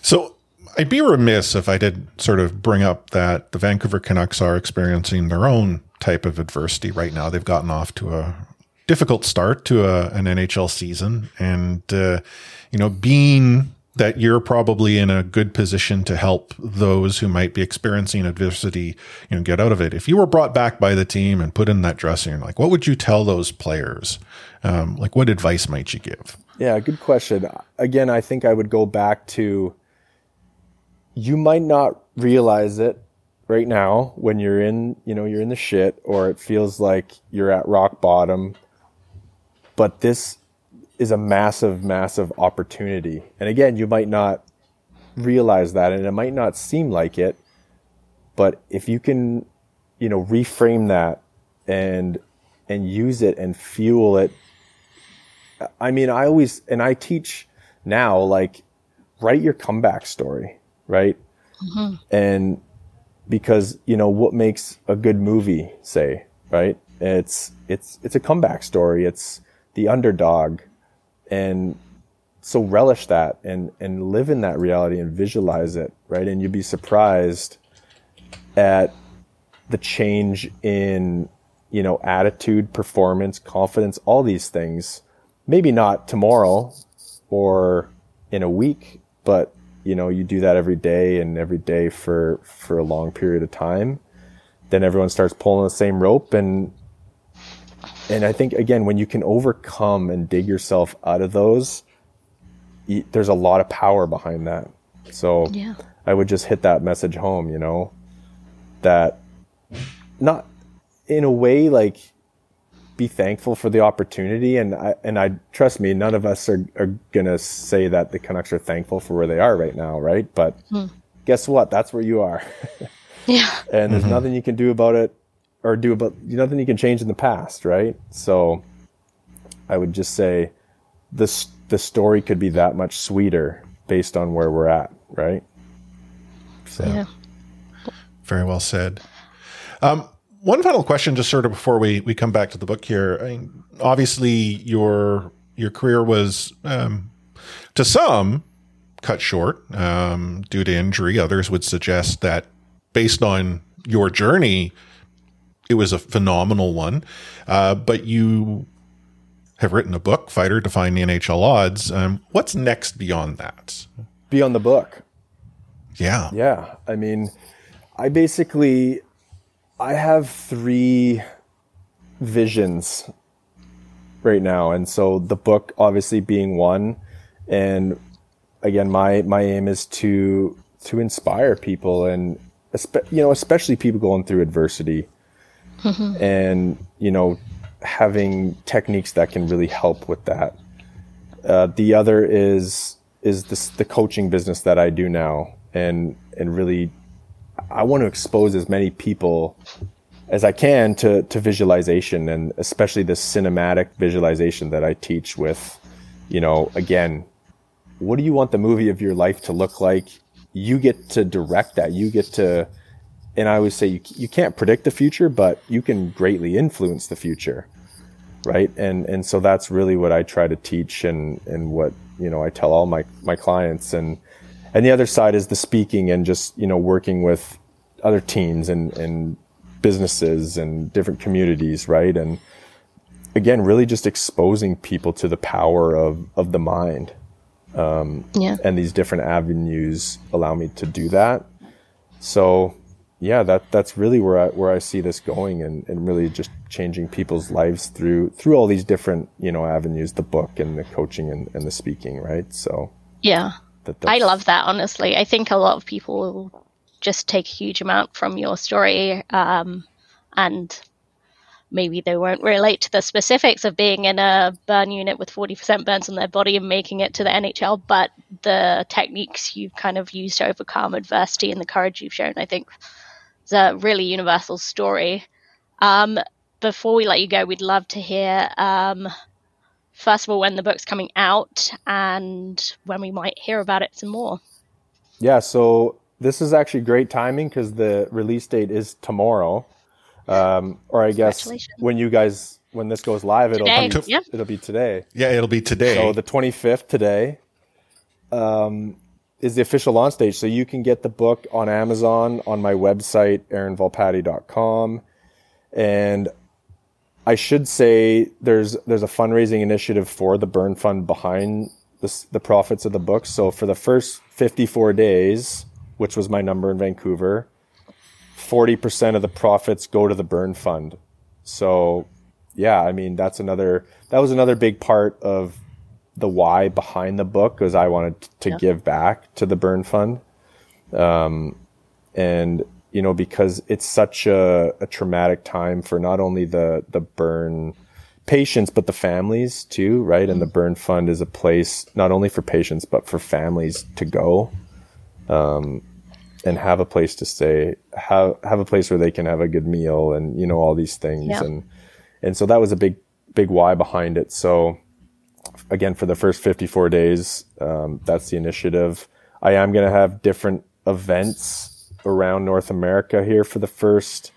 So I'd be remiss if I didn't sort of bring up that the Vancouver Canucks are experiencing their own type of adversity right now. They've gotten off to a difficult start to a, an NHL season, and uh, you know, being that you're probably in a good position to help those who might be experiencing adversity, you know, get out of it. If you were brought back by the team and put in that dressing room, like what would you tell those players? Um, like what advice might you give? Yeah, good question. Again, I think I would go back to you might not realize it right now when you're in, you know, you're in the shit or it feels like you're at rock bottom. But this is a massive, massive opportunity. And again, you might not realize that and it might not seem like it. But if you can, you know, reframe that and and use it and fuel it I mean, I always, and I teach now, like, write your comeback story, right? Mm-hmm. And because, you know, what makes a good movie, say, right? It's, it's, it's a comeback story. It's the underdog. And so relish that and, and live in that reality and visualize it, right? And you'd be surprised at the change in you know attitude, performance, confidence, all these things. Maybe not tomorrow or in a week, but you know you do that every day and every day for for a long period of time. Then everyone starts pulling the same rope and and I think again when you can overcome and dig yourself out of those, there's a lot of power behind that. So Yeah. I would just hit that message home, you know, that not in a way like be thankful for the opportunity and I and I trust me, none of us are, are gonna say that the Canucks are thankful for where they are right now, right? But Hmm. guess what? That's where you are. Yeah. and there's nothing you can do about it or do about nothing you can change in the past, right? So I would just say this the story could be that much sweeter based on where we're at, right? So Yeah. Very well said. Um, one final question, just sort of before we, we come back to the book here. I mean, obviously, your your career was um, to some cut short um, due to injury. Others would suggest that based on your journey, it was a phenomenal one. Uh, but you have written a book, Fighter Defying the NHL Odds. Um, what's next beyond that? beyond the book. Yeah. Yeah. I mean, I basically I have three visions right now. And so the book obviously being one and again my my aim is to to inspire people and you know especially people going through adversity and you know having techniques that can really help with that. Uh, the other is is this the coaching business that I do now, and and really, I want to expose as many people as I can to to visualization, and especially the cinematic visualization that I teach with, you know, again, what do you want the movie of your life to look like? You get to direct that. You get to and I always say you, you can't predict the future, but you can greatly influence the future. Right. And, and so that's really what I try to teach and, and what, you know, I tell all my, my clients and, and the other side is the speaking and just, you know, working with other teams and, and businesses and different communities. Right. And again, really just exposing people to the power of, of the mind. Um, Yeah. and these different avenues allow me to do that. So yeah, that that's really where I where I see this going and, and really just changing people's lives through through all these different, you know, avenues, the book and the coaching and, and the speaking, right? So Yeah. that, I love that, honestly. I think a lot of people will just take a huge amount from your story um, and maybe they won't relate to the specifics of being in a burn unit with 40% burns on their body and making it to the NHL, but the techniques you've kind of used to overcome adversity and the courage you've shown, I think, is a really universal story. Um, before we let you go, we'd love to hear, um, first of all, when the book's coming out and when we might hear about it some more. Yeah, so this is actually great timing because the release date is tomorrow. Um, or I guess when you guys when this goes live, it'll Today, be yeah. it'll be today. Yeah, it'll be today. So the 25th today um, is the official launch stage. So you can get the book on Amazon, on my website, aaronvolpatti.com. And I should say there's there's a fundraising initiative for the Burn Fund behind this, the profits of the book. So for the first 54 days, which was my number in Vancouver, 40% of the profits go to the Burn Fund. So yeah, I mean that's another that was another big part of the why behind the book was I wanted to Yeah. give back to the Burn Fund. Um, and you know, because it's such a, a traumatic time for not only the the burn patients but the families too, right? And the Burn Fund is a place not only for patients but for families to go. Um, and have a place to stay, have have a place where they can have a good meal and you know all these things Yeah. and and so that was a big big why behind it. So again, for the first 54 days, um, that's the initiative. I am going to have different events around North America here for the first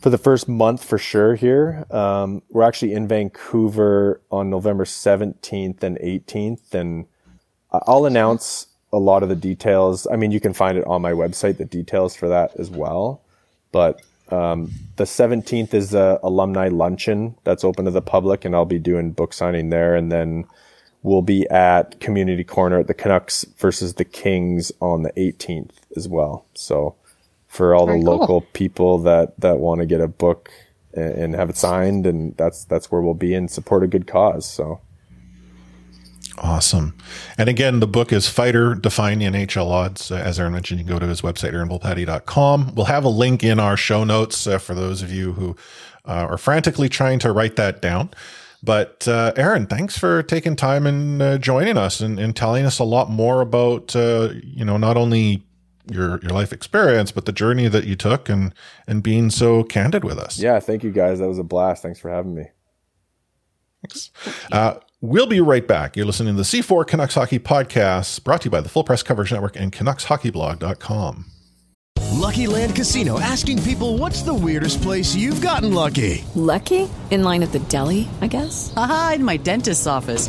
for the first month for sure here. Um, we're actually in Vancouver on November 17th and 18th and I'll announce a lot of the details. I mean, you can find it on my website, the details for that as well. But Um, the 17th is a alumni luncheon that's open to the public, and I'll be doing book signing there. And then we'll be at Community Corner at the Canucks versus the Kings on the 18th as well. So for all Very the cool. local people that that want to get a book and, and have it signed, and that's that's where we'll be and support a good cause. So. Awesome. And again, the book is Fighter Defying NHL Odds. Uh, As Aaron mentioned, you can go to his website, aaronvolpatti.com. We'll have a link in our show notes uh, for those of you who uh, are frantically trying to write that down. But uh, Aaron, thanks for taking time and uh, joining us and, and telling us a lot more about, uh, you know, not only your your life experience, but the journey that you took and and being so candid with us. Yeah, thank you guys. That was a blast. Thanks for having me. Uh, we'll be right back. You're listening to the C4 Canucks Hockey Podcast, brought to you by the Full Press Coverage Network and CanucksHockeyBlog.com. Lucky Land Casino asking people what's the weirdest place you've gotten lucky? Lucky? In line at the deli, I guess? Aha, in my dentist's office.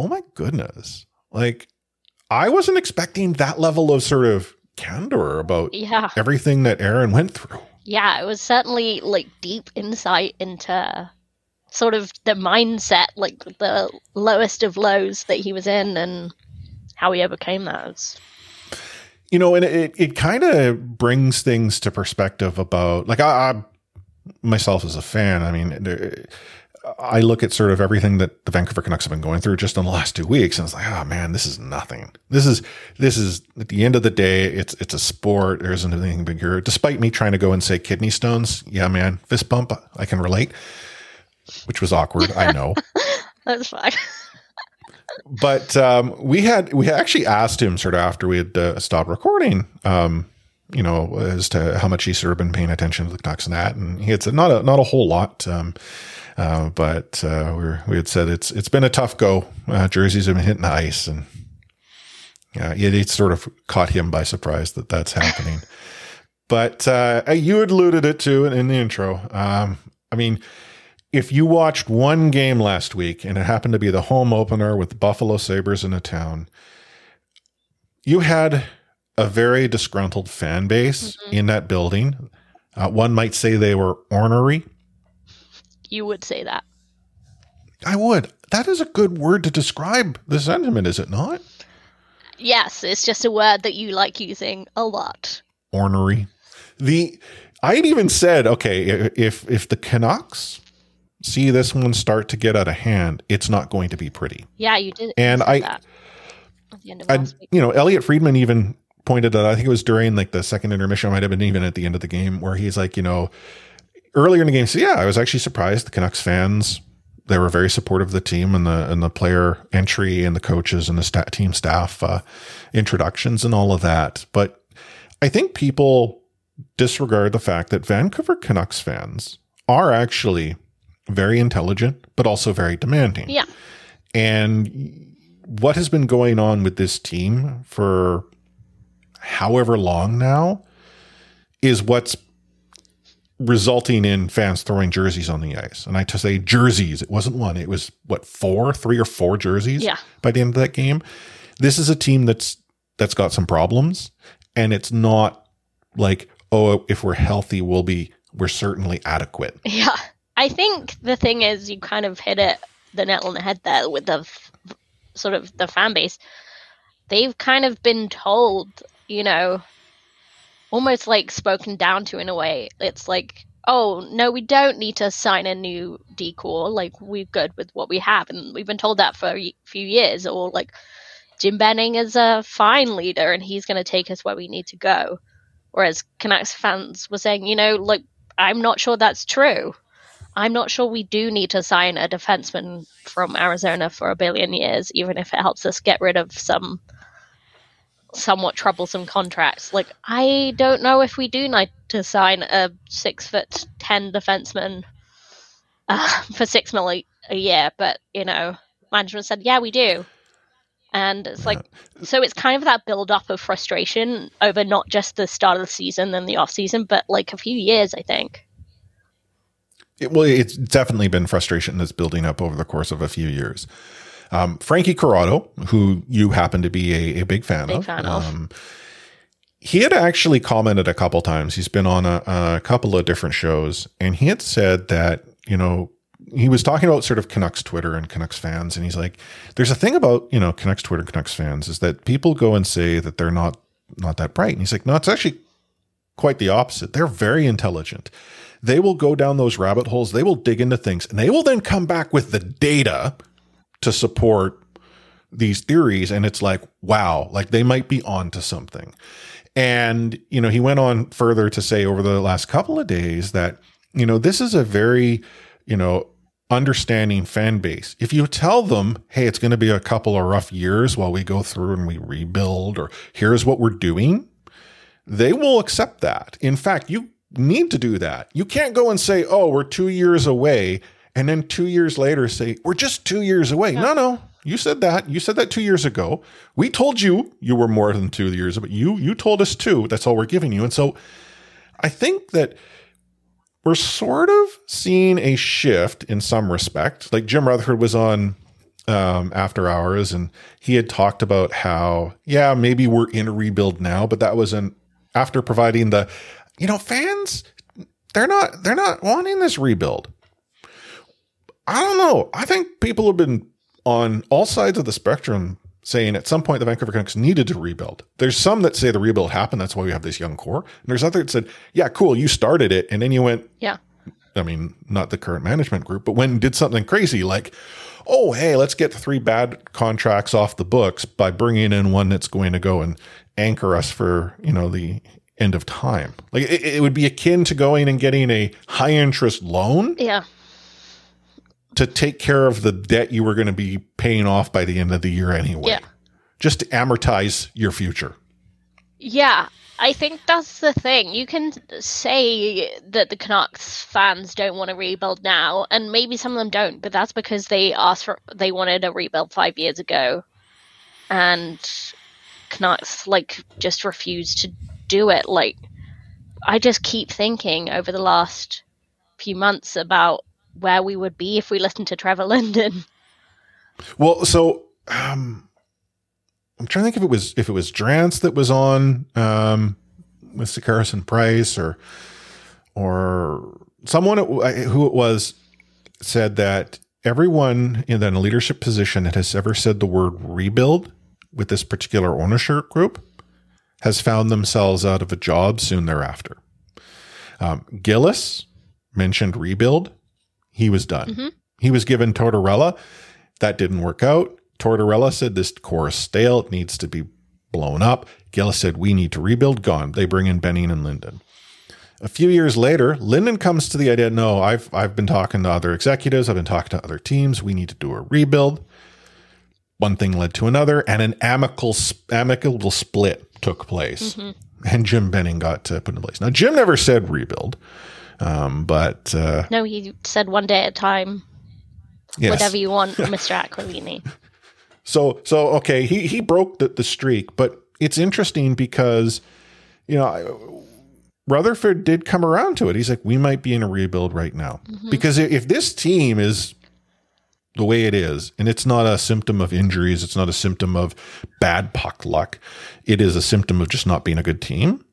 Oh my goodness. Like, I wasn't expecting that level of sort of candor about Yeah. everything that Aaron went through. Yeah, it was certainly like deep insight into sort of the mindset, like the lowest of lows that he was in and how he overcame that. It's- you know, and it it kind of brings things to perspective about like I, I myself as a fan. I mean, there- I look at sort of everything that the Vancouver Canucks have been going through just in the last two weeks, and it's like, oh man, this is nothing. This is this is at the end of the day, it's it's a sport. There isn't anything bigger. Despite me trying to go and say kidney stones, yeah, man, fist bump, I can relate. Which was awkward, I know. That's fine. but um, we had we actually asked him sort of after we had uh, stopped recording, um, you know, as to how much he's sort of been paying attention to the Canucks and that, and he had said not a not a whole lot, um, uh, but uh, we were, we had said it's it's been a tough go. Uh, jerseys have been hitting the ice, and yeah, it, it sort of caught him by surprise that that's happening. but uh, you had alluded it to in, in the intro. Um, I mean if you watched one game last week and it happened to be the home opener with the Buffalo Sabres in a town, you had a very disgruntled fan base in that building. Uh, one might say they were ornery. You would say that. I would. That is a good word to describe the sentiment, is it not? Yes, it's just a word that you like using a lot. Ornery. The I'd even said, okay, if if the Canucks see this one start to get out of hand, it's not going to be pretty. Yeah, you did. And I- that at the end of I, you know, Elliotte Friedman even pointed out, I think it was during like the second intermission, might have been even at the end of the game, where he's like, you know, earlier in the game, so yeah, I was actually surprised the Canucks fans, they were very supportive of the team and the, and the player entry and the coaches and the sta- team staff, uh, introductions and all of that. But I think people disregard the fact that Vancouver Canucks fans are actually very intelligent, but also very demanding. Yeah. And what has been going on with this team for however long now is what's resulting in fans throwing jerseys on the ice. And I to say jerseys, it wasn't one, it was what, four, three or four jerseys Yeah. by the end of that game. This is a team that's that's got some problems. And it's not like, oh, if we're healthy, we'll be we're certainly adequate. Yeah. I think the thing is, you kind of hit it the nail on the head there with the f- sort of the fan base. They've kind of been told, you know, almost like spoken down to in a way. It's like oh no, we don't need to sign a new decor. Like we're good with what we have, and we've been told that for a few years. Or like Jim Benning is a fine leader, and he's going to take us where we need to go. Whereas Canucks fans were saying, you know, like I'm not sure that's true. I'm not sure we do need to sign a defenseman from Arizona for a billion years, even if it helps us get rid of some somewhat troublesome contracts. Like, I don't know if we do need to sign a six foot ten defenseman uh, for six mil a, a year, but you know, management said, yeah, we do. And it's like, so it's kind of that build up of frustration over not just the start of the season and the off season, but like a few years, I think. It, well, it's definitely been frustration that's building up over the course of a few years. Um, Frankie Corrado, who you happen to be a, a big fan Big of, fan of. um, he had actually commented a couple times. He's been on a, a couple of different shows, and he had said that you know he was talking about sort of Canucks Twitter and Canucks fans, and he's like, "There's a thing about you know Canucks Twitter, and Canucks fans is that people go and say that they're not not that bright." And he's like, "No, it's actually quite the opposite. They're very intelligent. They will go down those rabbit holes. They will dig into things, and they will then come back with the data to support these theories. And it's like, wow, like they might be onto something." And you know, he went on further to say over the last couple of days that you know this is a very you know understanding fan base. If you tell them, hey, it's going to be a couple of rough years while we go through and we rebuild, or here's what we're doing, they will accept that. In fact, you need to do that. You can't go and say, oh, we're two years away, and then two years later say, we're just two years away. No, no. You said that. You said that two years ago. We told you you were more than two years, but you you told us two. That's all we're giving you. And so I think that we're sort of seeing a shift in some respect. Like Jim Rutherford was on um, After Hours, and he had talked about how, yeah, maybe we're in a rebuild now, but that was an after providing the, you know, fans, they're not they're not wanting this rebuild. I don't know. I think people have been on all sides of the spectrum saying at some point the Vancouver Canucks needed to rebuild. There's some that say the rebuild happened. That's why we have this young core. And there's others that said, yeah, cool, you started it. And then you went, Yeah. I mean, not the current management group, but when did something crazy like, oh, hey, let's get three bad contracts off the books by bringing in one that's going to go and anchor us for, you know, the end of time. Like it, it would be akin to going and getting a high interest loan Yeah. To take care of the debt you were going to be paying off by the end of the year anyway. Yeah. Just to amortize your future. Yeah, I think that's the thing. You can say that the Canucks fans don't want to rebuild now, and maybe some of them don't, but that's because they asked for they wanted a rebuild five years ago, and Canucks like just refused to do it. Like, I just keep thinking over the last few months about where we would be if we listened to Trevor Linden. Well, so um, I'm trying to think if it was if it was Drance that was on um, with Sekeres and Price or or someone who it was said that everyone in a leadership position that has ever said the word rebuild with this particular ownership group has found themselves out of a job soon thereafter. Um, Gillis mentioned rebuild. He was done. Mhm. He was given Tortorella. That didn't work out. Tortorella said this core is stale. It needs to be blown up. Gillis said we need to rebuild. Gone. They bring in Benning and Linden. A few years later, Linden comes to the idea, no, I've I've been talking to other executives, I've been talking to other teams. We need to do a rebuild. One thing led to another, and an amicable amicable split took place, Mhm. and Jim Benning got put in place. Now, Jim never said rebuild, um, but uh, No, he said one day at a time. Yes. Whatever you want, Mr. Aquilini. So so okay, he he broke the, the streak, but it's interesting because you know I- Rutherford did come around to it. He's like, we might be in a rebuild right now Mhm. because if this team is the way it is, and it's not a symptom of injuries, it's not a symptom of bad puck luck, it is a symptom of just not being a good team.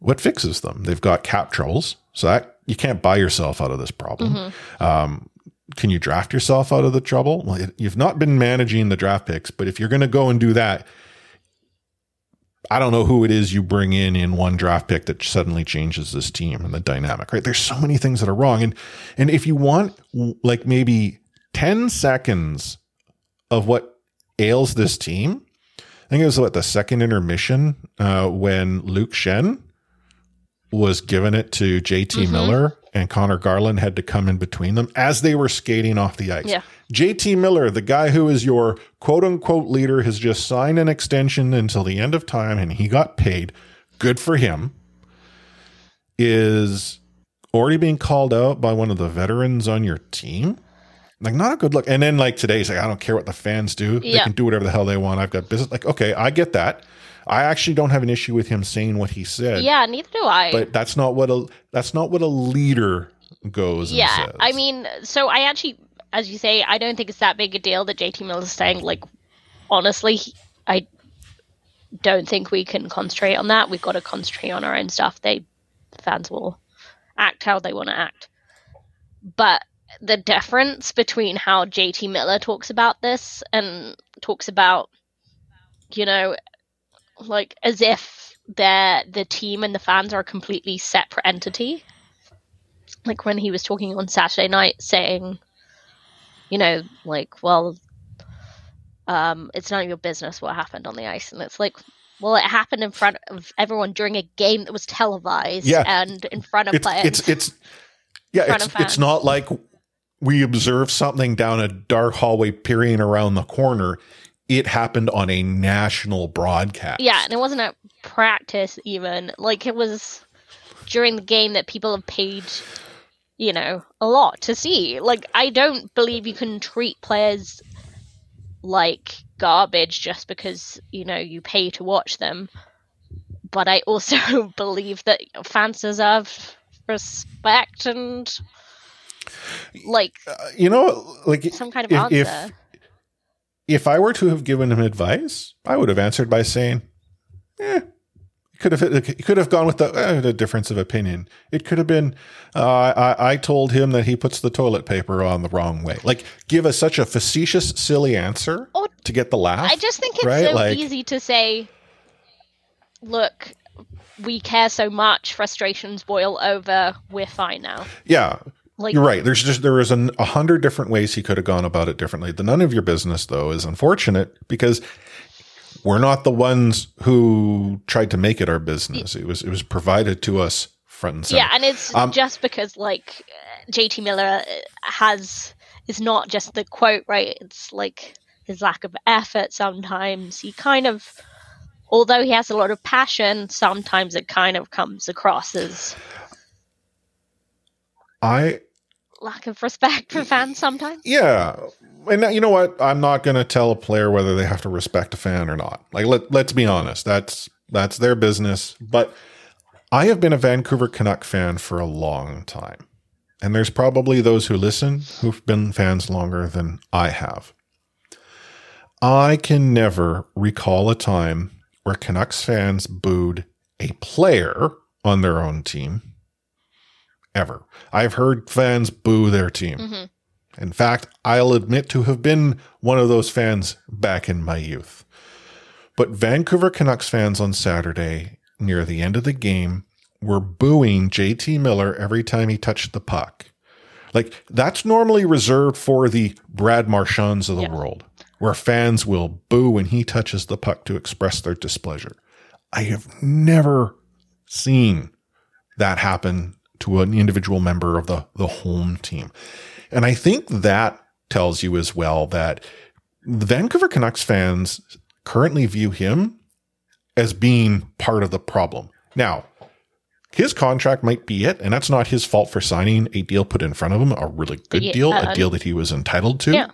What fixes them? They've got cap troubles, so that you can't buy yourself out of this problem. Mhm. Um, can you draft yourself out of the trouble? Well, you've not been managing the draft picks, but if you're going to go and do that, I don't know who it is you bring in in one draft pick that suddenly changes this team and the dynamic, right? There's so many things that are wrong. And, and if you want like maybe 10 seconds of what ails this team, I think it was what the second intermission uh, when Luke Schenn was giving it to JT Mm-hmm. Miller and Conor Garland had to come in between them as they were skating off the ice. Yeah. JT Miller, the guy who is your quote unquote leader, has just signed an extension until the end of time and he got paid. Good for him. Is already being called out by one of the veterans on your team. Like, not a good look. And then, like, today, he's like, I don't care what the fans do. They Yeah. can do whatever the hell they want. I've got business. Like, okay, I get that. I actually don't have an issue with him saying what he said. Yeah, neither do I. But that's not what a that's not what a leader goes and yeah, says. I mean, so I actually, as you say, I don't think it's that big a deal that JT Miller is saying. Like, honestly, I don't think we can concentrate on that. We've got to concentrate on our own stuff. They fans will act how they want to act. But the difference between how JT Miller talks about this and talks about, you know, like as if they're the team and the fans are a completely separate entity like when he was talking on Saturday night saying, you know, like, well, um, it's none of your business what happened on the ice. And it's like, well, it happened in front of everyone during a game that was televised Yeah. and in front of it's players. it's it's yeah, it's it's not like we observe something down a dark hallway peering around the corner. It happened on a national broadcast. yeah, and it wasn't a practice even. Like it was during the game that people have paid, you know, a lot to see. Like I don't believe you can treat players like garbage just because you know you pay to watch them. But I also believe that fans deserve respect and like You know, like some kind of Uh, if, answer. if if I were to have given him advice, I would have answered by saying, "Eh." you Could have it could have gone with the, eh, the difference of opinion. It could have been, uh, I, I told him that he puts the toilet paper on the wrong way. Like, give us such a facetious, silly answer to get the laugh. I just think it's right? so Like- easy to say, look, we care so much, frustrations boil over, we're fine now. Yeah. Like- You're right. There's just there an, a hundred different ways he could have gone about it differently. The none of your business though is unfortunate because we're not the ones who tried to make it our business. It was it was provided to us front and center. Yeah, and it's Um, just because like uh, JT Miller uh, has is not just the quote right. It's like his lack of effort. Sometimes he kind of, although he has a lot of passion, sometimes it kind of comes across as I lack of respect for fans. Sometimes. yeah. And uh, you know what? I'm not going to tell a player whether they have to respect a fan or not. Like let let's be honest. That's that's their business. But I have been a Vancouver Canuck fan for a long time. And there's probably those who listen who've been fans longer than I have. I can never recall a time where Canucks fans booed a player on their own team ever. I've heard fans boo their team. Mm-hmm. In fact, I'll admit to have been one of those fans back in my youth. But Vancouver Canucks fans on Saturday, near the end of the game, were booing JT Miller every time he touched the puck. Like, that's normally reserved for the Brad Marchands of the world, where fans will boo when he touches the puck to express their displeasure. I have never seen that happen to an individual member of the, the home team. And I think that tells you as well that the Vancouver Canucks fans currently view him as being part of the problem. Now, his contract might be it, and that's not his fault for signing a deal put in front of him, a really good Yeah, deal, uh, a deal that he was entitled to. Yeah.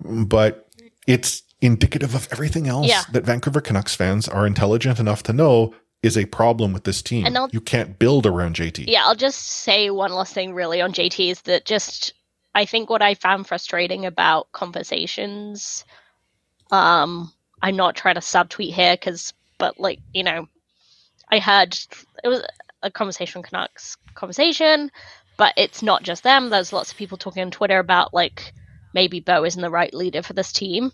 But it's indicative of everything else Yeah. that Vancouver Canucks fans are intelligent enough to know is a problem with this team. And I'll- you can't build around JT. Yeah, I'll just say one last thing really on JT is that just I think what I found frustrating about conversations, um, I'm not trying to subtweet here because, but like you know, I heard it was a conversation Canucks conversation, but it's not just them. There's lots of people talking on Twitter about like maybe Bo isn't the right leader for this team,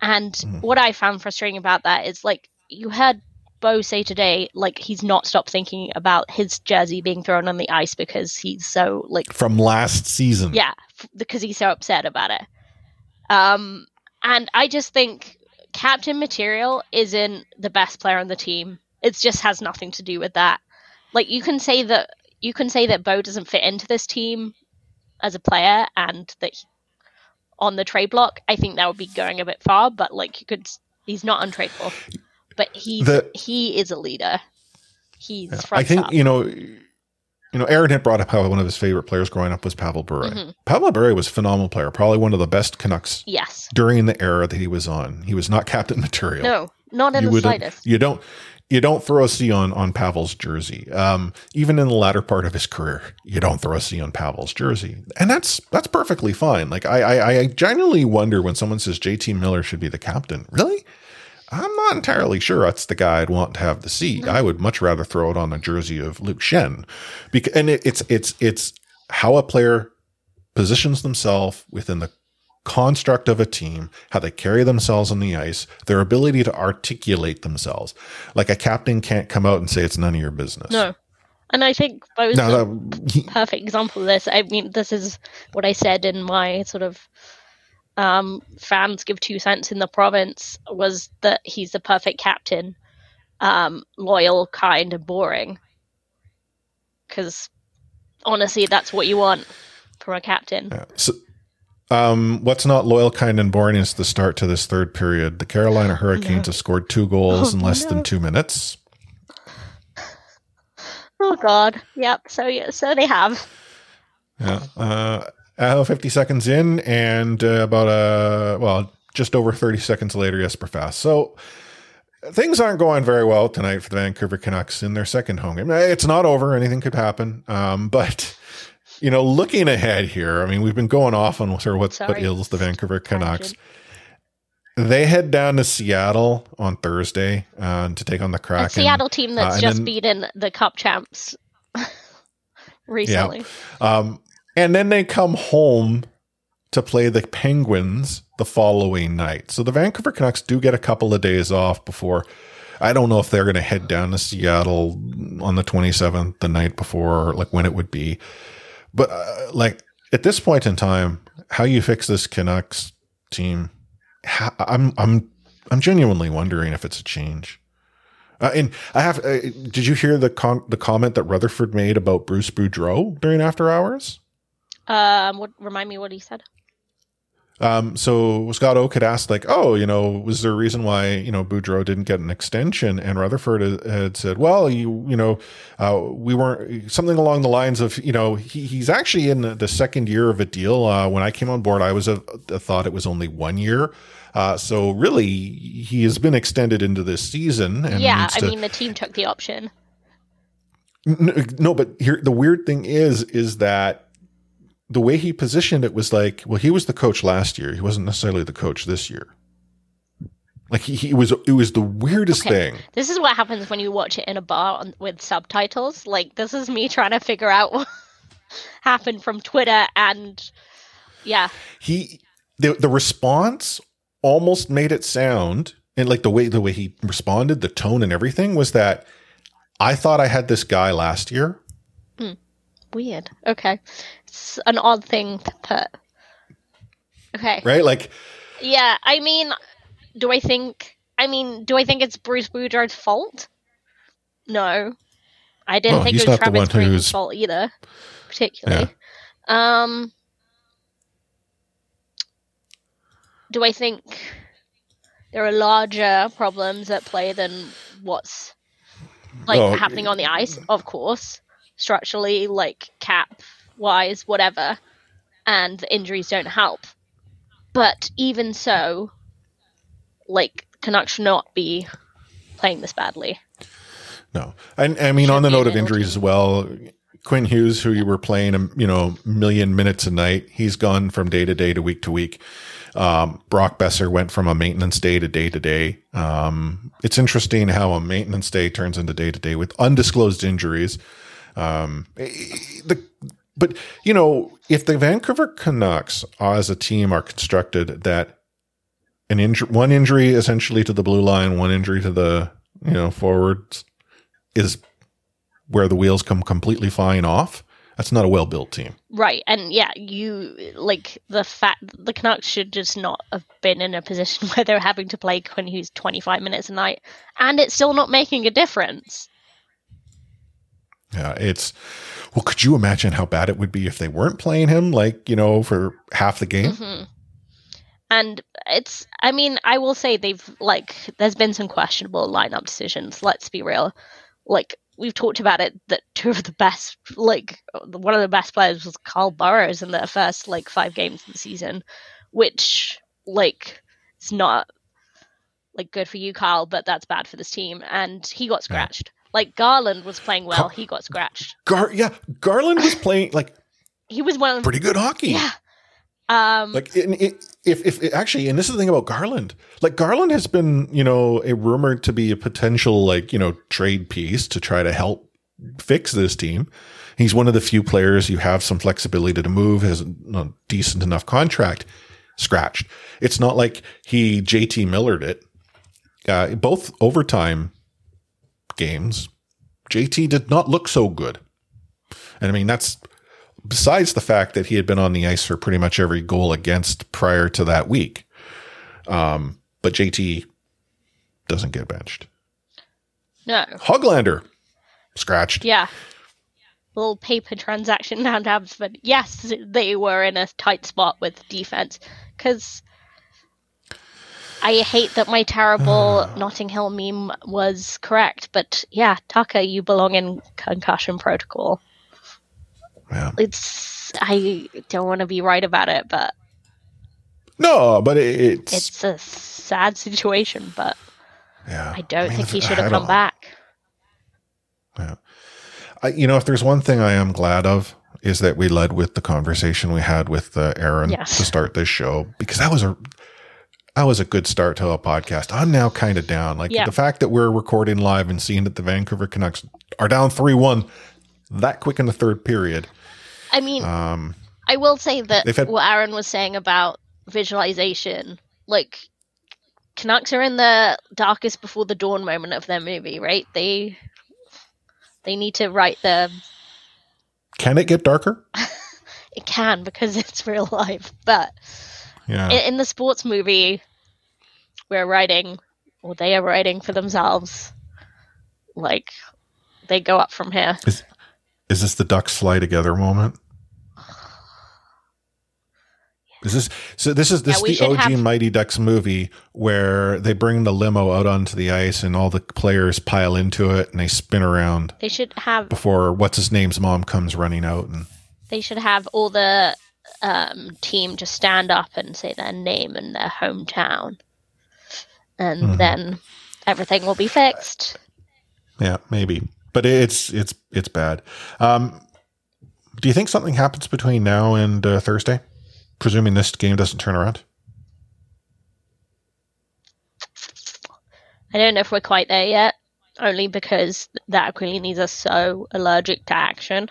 and what I found frustrating about that is like you heard Bo say today, like he's not stopped thinking about his jersey being thrown on the ice because he's so like From last season. yeah, f- because he's so upset about it. Um, and I just think captain material isn't the best player on the team. It just has nothing to do with that. Like you can say that you can say that Bo doesn't fit into this team as a player, and that he, on the trade block, I think that would be going a bit far. But like you could, he's not untradeable. But he's The- he is a leader. He's Yeah. I think top. you know, you know, Aaron had brought up how one of his favorite players growing up was Pavel Bure. Mhm. Pavel Bure was a phenomenal player, probably one of the best Canucks Yes. during the era that he was on. He was not captain material. No, not in you the slightest. You don't. You don't throw a C on on Pavel's jersey. Um, even in the latter part of his career, you don't throw a C on Pavel's jersey, and that's that's perfectly fine. Like I, I, I genuinely wonder when someone says JT Miller should be the captain. Really, I'm not entirely sure that's the guy I'd want to have the seat. I would much rather throw it on a jersey of Luke Schenn, because and it, it's it's it's how a player positions themselves within the construct of a team, how they carry themselves on the ice, their ability to articulate themselves. Like a captain can't come out and say it's none of your business. No. And I think Bo's No, a that- perfect example of this. I mean, this is what I said in my sort of um, fans give two cents in the province was that he's the perfect captain, um, loyal, kind, and boring. Because honestly, that's what you want from a captain. So, um, what's not loyal, kind, and boring is the start to this third period. The Carolina Hurricanes have scored two goals Oh, in less no. than two minutes. Oh God, yep. So yeah, so they have. Yeah. Uh, uh, 50 seconds in, and uh, about uh, well, just over 30 seconds later, Jesper Fast. So things aren't going very well tonight for the Vancouver Canucks in their second home game. It's not over; anything could happen. Um, but you know, looking ahead here, I mean, we've been going off on sort of what, what ails the Vancouver Canucks. They head down to Seattle on Thursday uh, to take on the Kraken. A Seattle team that's Uh, just then- beaten the Cup champs recently. Yeah. Um, and then they come home to play the Penguins the following night. So the Vancouver Canucks do get a couple of days off before. I don't know if they're going to head down to Seattle on the 27th, the night before, or like when it would be. But uh, like at this point in time, how you fix this Canucks team, I'm I'm I'm genuinely wondering if it's a change. Uh, and I have. Uh, did you hear the con- the comment that Rutherford made about Bruce Boudreau during After Hours? Um, what remind me what he said? Um, so Scott Oake had asked, like, oh, you know, was there a reason why you know Boudreau didn't get an extension? And Rutherford had- said, well, you you know, uh, we weren't something along the lines of, you know, he, he's actually in the, the second year of a deal. Uh, when I came on board, I was a, a thought it was only one year. Uh, so really, he has been extended into this season. And yeah, I to- mean the team took the option. No, but here the weird thing is, is that the way he positioned it was like, well, he was the coach last year. He wasn't necessarily the coach this year. Like he, he was, it was the weirdest Okay. thing. This is what happens when you watch it in a bar on, with subtitles. Like this is me trying to figure out what happened from Twitter and yeah, He, the the response almost made it sound, and like the way the way he responded, the tone and everything was that I thought I had this guy last year. Hmm. weird. Okay, it's an odd thing to put. Okay, Right? Like, yeah. I mean, do I think? I mean, do I think it's Bruce Boudreau's fault? No, I didn't Well, think it was Travis Green's fault either, particularly. Um, do I think there are larger problems at play than what's like Oh, happening on the ice? Of course, structurally, like cap wise, whatever, and the injuries don't help. But even so, like Canucks should not be playing this badly. No, and I mean on the note of injuries as well, Quinn Hughes, who you were playing, a you know, million minutes a night, he's gone from day to day to week to week. Um, Brock Boeser went from a maintenance day to day to day. Um, it's interesting how a maintenance day turns into day to day with undisclosed injuries. Um, the, but you know, if the Vancouver Canucks as a team are constructed that an injury, one injury essentially to the blue line, one injury to the you know, forwards is where the wheels come completely flying off. That's not a well built team. Right, and yeah, you like the fact the Canucks should just not have been in a position where they're having to play he's twenty five minutes a night, and it's still not making a difference. Yeah, it's well. Could you imagine how bad it would be if they weren't playing him, like you know, for half the game? hmm And it's, I mean, I will say they've like, there's been some questionable lineup decisions. Let's be real. Like we've talked about it, that two of the best, like one of the best players was Carl Burroughs in their first like five games of the season, which like it's not like good for you, Carl, but that's bad for this team. And he got scratched. Like Garland was playing well, he got scratched. Gar, yeah, Garland was playing like He was one of pretty good hockey. Yeah. Um, Like in, in, if if actually, and this is the thing about Garland. Like Garland has been, you know, a rumored to be a potential like you know trade piece to try to help fix this team. He's one of the few players you have some flexibility to move, has a decent enough contract. Scratched. It's not like he JT Millered it. Uh, both overtime games, JT did not look so good. And I mean, that's besides the fact that he had been on the ice for pretty much every goal against prior to that week. Um, but JT doesn't get benched. no. Hoglander scratched. Yeah. Little paper transaction down tabs, but yes, they were in a tight spot with defense. Because I hate that my terrible Notting Hill meme was correct, but yeah, Tucker, you belong in concussion protocol. Yeah. It's I don't want to be right about it, but No, but it, it's, it's a sad situation. But yeah. I don't mean, think he should have come back. Yeah, I, you know, if there's one thing I am glad of is that we led with the conversation we had with uh, Aaron Yes. to start this show because that was a that was a good start to a podcast. I'm now kind of down. Like Yeah. the fact that we're recording live and seeing that the Vancouver Canucks are down three one that quick in the third period. I mean, Um, I will say that had- what Aaron was saying about visualization, like Canucks are in the darkest before the dawn moment of their movie, right? They they need to write the can it get darker? it can because it's real life, but Yeah. in, in the sports movie, we're writing, or they are writing for themselves. Like they go up from here. Is is this the ducks fly together moment? Is this so? This is this Yeah, is the OG have- Mighty Ducks movie where they bring the limo out onto the ice and all the players pile into it and they spin around They should have before what's his name's mom comes running out and they should have all the um, team to stand up and say their name and their hometown, and Mhm. then everything will be fixed. yeah maybe but it's it's it's bad. Um, do you think something happens between now and uh, Thursday, presuming this game doesn't turn around? I don't know if we're quite there yet, only because the Aquilinis are so allergic to action.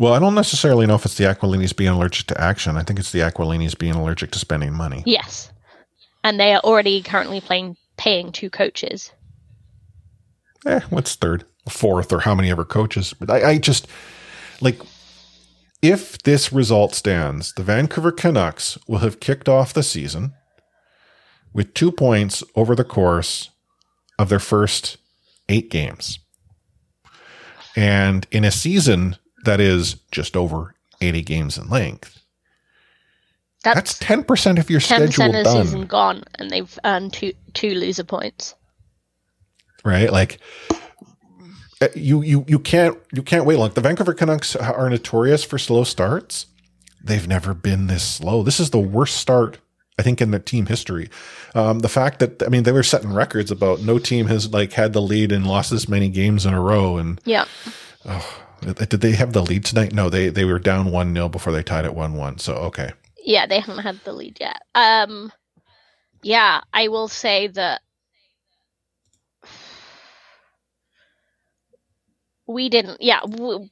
Well, I don't necessarily know if it's the Aquilinis being allergic to action. I think it's the Aquilinis being allergic to spending money. Yes, and they are already currently playing paying two coaches. eh, what's third, fourth, or how many ever coaches? But I, I just like if this result stands, the Vancouver Canucks will have kicked off the season with two points over the course of their first eight games. And in a season that is just over 80 games in length, That's that's 10% of your ten schedule percent of the done. season gone, and they've earned two two loser points. right? Like uh, you you you can't you can't wait long. The Vancouver Canucks are notorious for slow starts. They've never been this slow. This is the worst start I think in the team history. Um, the fact that I mean they were setting records about no team has like had the lead and lost this many games in a row. And Yeah. oh, did they have the lead tonight? No, they they were down one 0 before they tied at one one. So okay, Yeah, they haven't had the lead yet. Um, yeah, I will say that we didn't. Yeah, w-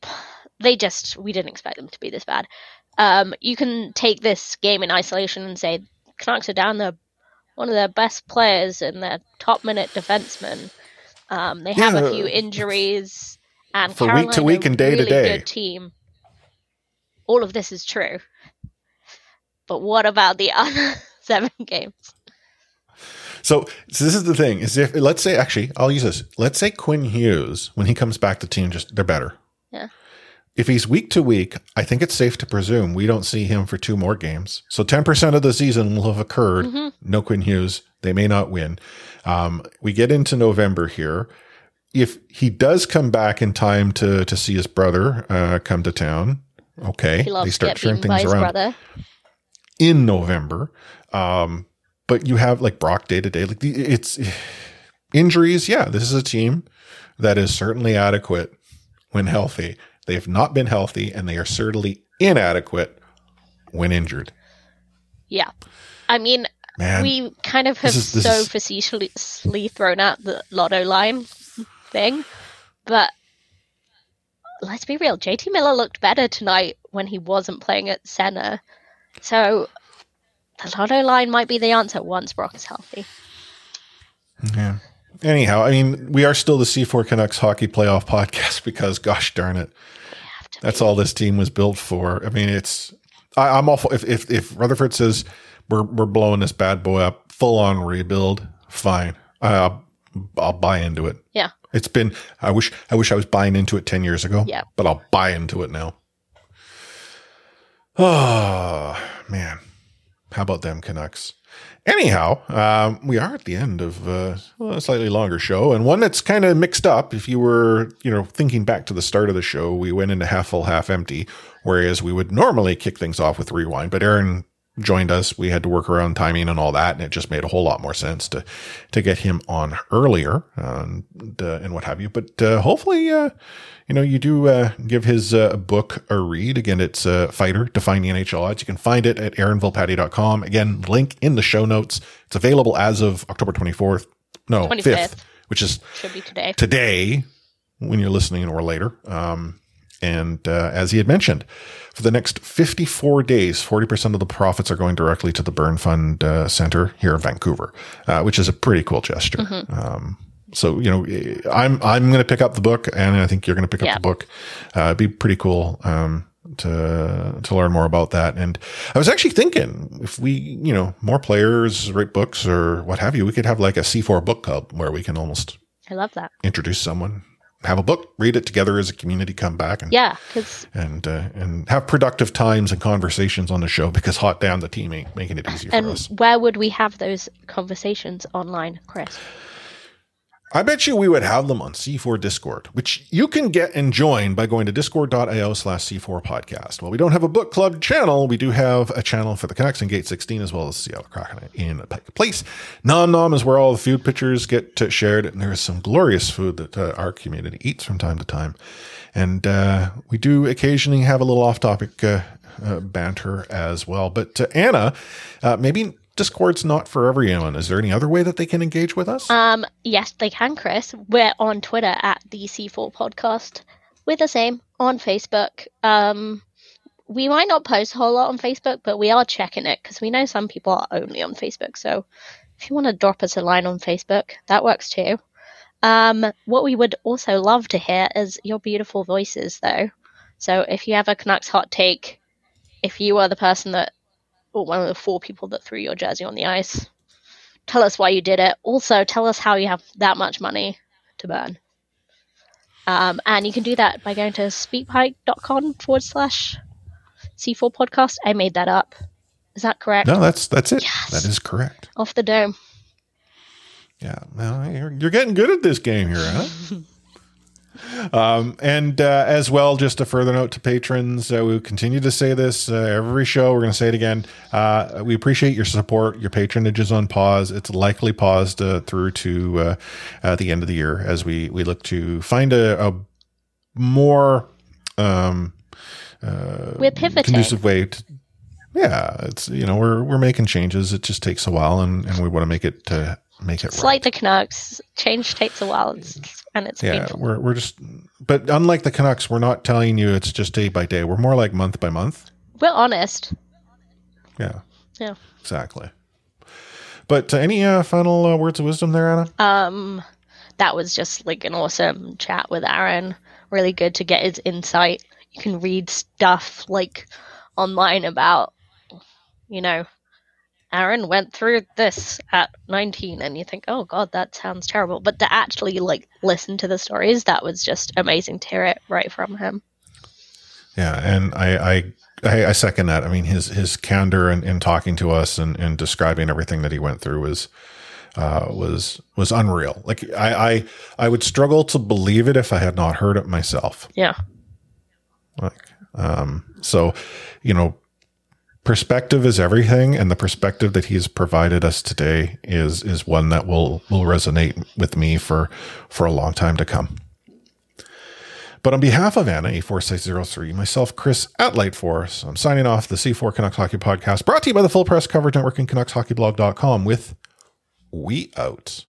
they just we didn't expect them to be this bad. Um, you can take this game in isolation and say Canucks are down their one of their best players and their top minute defenseman Um, they have a few injuries, and For week to week and day to day. Good team. All of this is true, but what about the other seven games? So, so this is the thing: is if let's say actually, I'll use this. Let's say Quinn Hughes, when he comes back, the team just they're better. Yeah. If he's week to week, I think it's safe to presume we don't see him for two more games. So ten percent of the season will have occurred. Mhm. No Quinn Hughes. They may not win. Um, we get into November here. If he does come back in time to to see his brother uh, come to town, okay, He loves they start turning things around brother. in November. Um, but you have like Brock day to day. Like the, it's injuries. Yeah, this is a team that is certainly adequate when healthy. They have not been healthy, and they are certainly inadequate when injured. Yeah. I mean, Man, we kind of have is- so is- facetiously thrown out the lotto line thing, but let's be real. JT Miller looked better tonight when he wasn't playing at center. So the lotto line might be the answer once Brock is healthy. Yeah. Anyhow, I mean, we are still the C4 Canucks hockey playoff podcast because, gosh darn it, that's all this team was built for. I mean, it's I, I'm awful. If, if if Rutherford says we're we're blowing this bad boy up, full on rebuild, fine. I'll, I'll buy into it. Yeah. It's been. I wish I wish I was buying into it ten years ago. Yeah. But I'll buy into it now. Oh man, how about them Canucks? Anyhow, um, we are at the end of uh, well, a slightly longer show, and one that's kind of mixed up. If you were, you know, thinking back to the start of the show, we went into half full, half empty, whereas we would normally kick things off with rewind. But Aaron joined us. We had to work around timing and all that, and it just made a whole lot more sense to to get him on earlier and uh, and what have you. But uh, hopefully, uh, you know, you do uh, give his uh, book a read. Again, it's uh, Fighter Defying the NHL Odds. You can find it at aaronvolpatti.com. Again, link in the show notes. It's available as of October 24th. No, 25th. 5th, which is Should be today. today when you're listening or later. Um, and uh, as he had mentioned, for the next 54 days, 40% of the profits are going directly to the Burn Fund uh, Center here in Vancouver, uh, which is a pretty cool gesture. Mhm. Um, so you know, I'm I'm going to pick up the book, and I think you're going to pick Yeah. up the book. Uh, it'd be pretty cool um, to to learn more about that. And I was actually thinking if we, you know, more players write books or what have you, we could have like a C4 book club where we can almost I love that. introduce someone, have a book, read it together as a community, come back and Yeah, and uh, and have productive times and conversations on the show because hot damn the team ain't making it easy for and us. where would we have those conversations online, Chris? I bet you we would have them on C4 Discord, which you can get and join by going to discord.io slash C4 podcast. While we don't have a book club channel, we do have a channel for the Canucks and Gate 16 as well as Seattle Kraken in Pike Place. Nom Nom is where all the food pictures get shared, and there is some glorious food that uh, our community eats from time to time. And uh, we do occasionally have a little off topic uh, uh, banter as well. But uh, Anna, uh, maybe Discord's not for everyone. Is there any other way that they can engage with us? Um, yes, they can, Chris. We're on Twitter at the C4 Podcast. We're the same on Facebook. Um, we might not post a whole lot on Facebook, but we are checking it because we know some people are only on Facebook. So if you want to drop us a line on Facebook, that works too. Um, what we would also love to hear is your beautiful voices, though. So if you have a Canucks hot take, if you are the person that, or one of the four people that threw your jersey on the ice, tell us why you did it. Also, tell us how you have that much money to burn. Um, and you can do that by going to speakpipe.com forward slash C4 podcast. I made that up. Is that correct? No, that's that's it. That is correct. Off the dome. Yeah, well, you're, you're getting good at this game here, huh? um, and uh, as well, just a further note to patrons, uh, we continue to say this uh, every show. We're going to say it again. Uh, we appreciate your support. Your patronage is on pause. It's likely paused uh, through to uh, the end of the year as we we look to find a, a more um, uh, We're pivoting. conducive way to yeah it's you know we're we're making changes it just takes a while and, and we want to make it uh, make it It's like the Canucks. Change takes a while, it's, and it's yeah painful. we're, we're just but unlike the canucks we're not telling you it's just day by day we're more like month by month We're honest. yeah Yeah. exactly but uh, any uh, final uh, words of wisdom there anna Um, that was just like an awesome chat with Aaron. Really good to get his insight. You can read stuff like online about, you know, Aaron went through this at 19 and you think, "Oh god, that sounds terrible." But to actually like listen to the stories, that was just amazing to hear it right from him. Yeah, and I I, I, I second that. I mean, his his candor in, in talking to us and, and describing everything that he went through was uh, was was unreal. Like I, I I would struggle to believe it if I had not heard it myself. Yeah. Like um, so, you know, perspective is everything, and the perspective that he's provided us today is is one that will will resonate with me for for a long time to come. But on behalf of Anna E4603, myself, Chris at Light Force, I'm signing off the C4 Canucks Hockey Podcast, brought to you by the Full Press Coverage Network and CanucksHockeyBlog.com with We Out.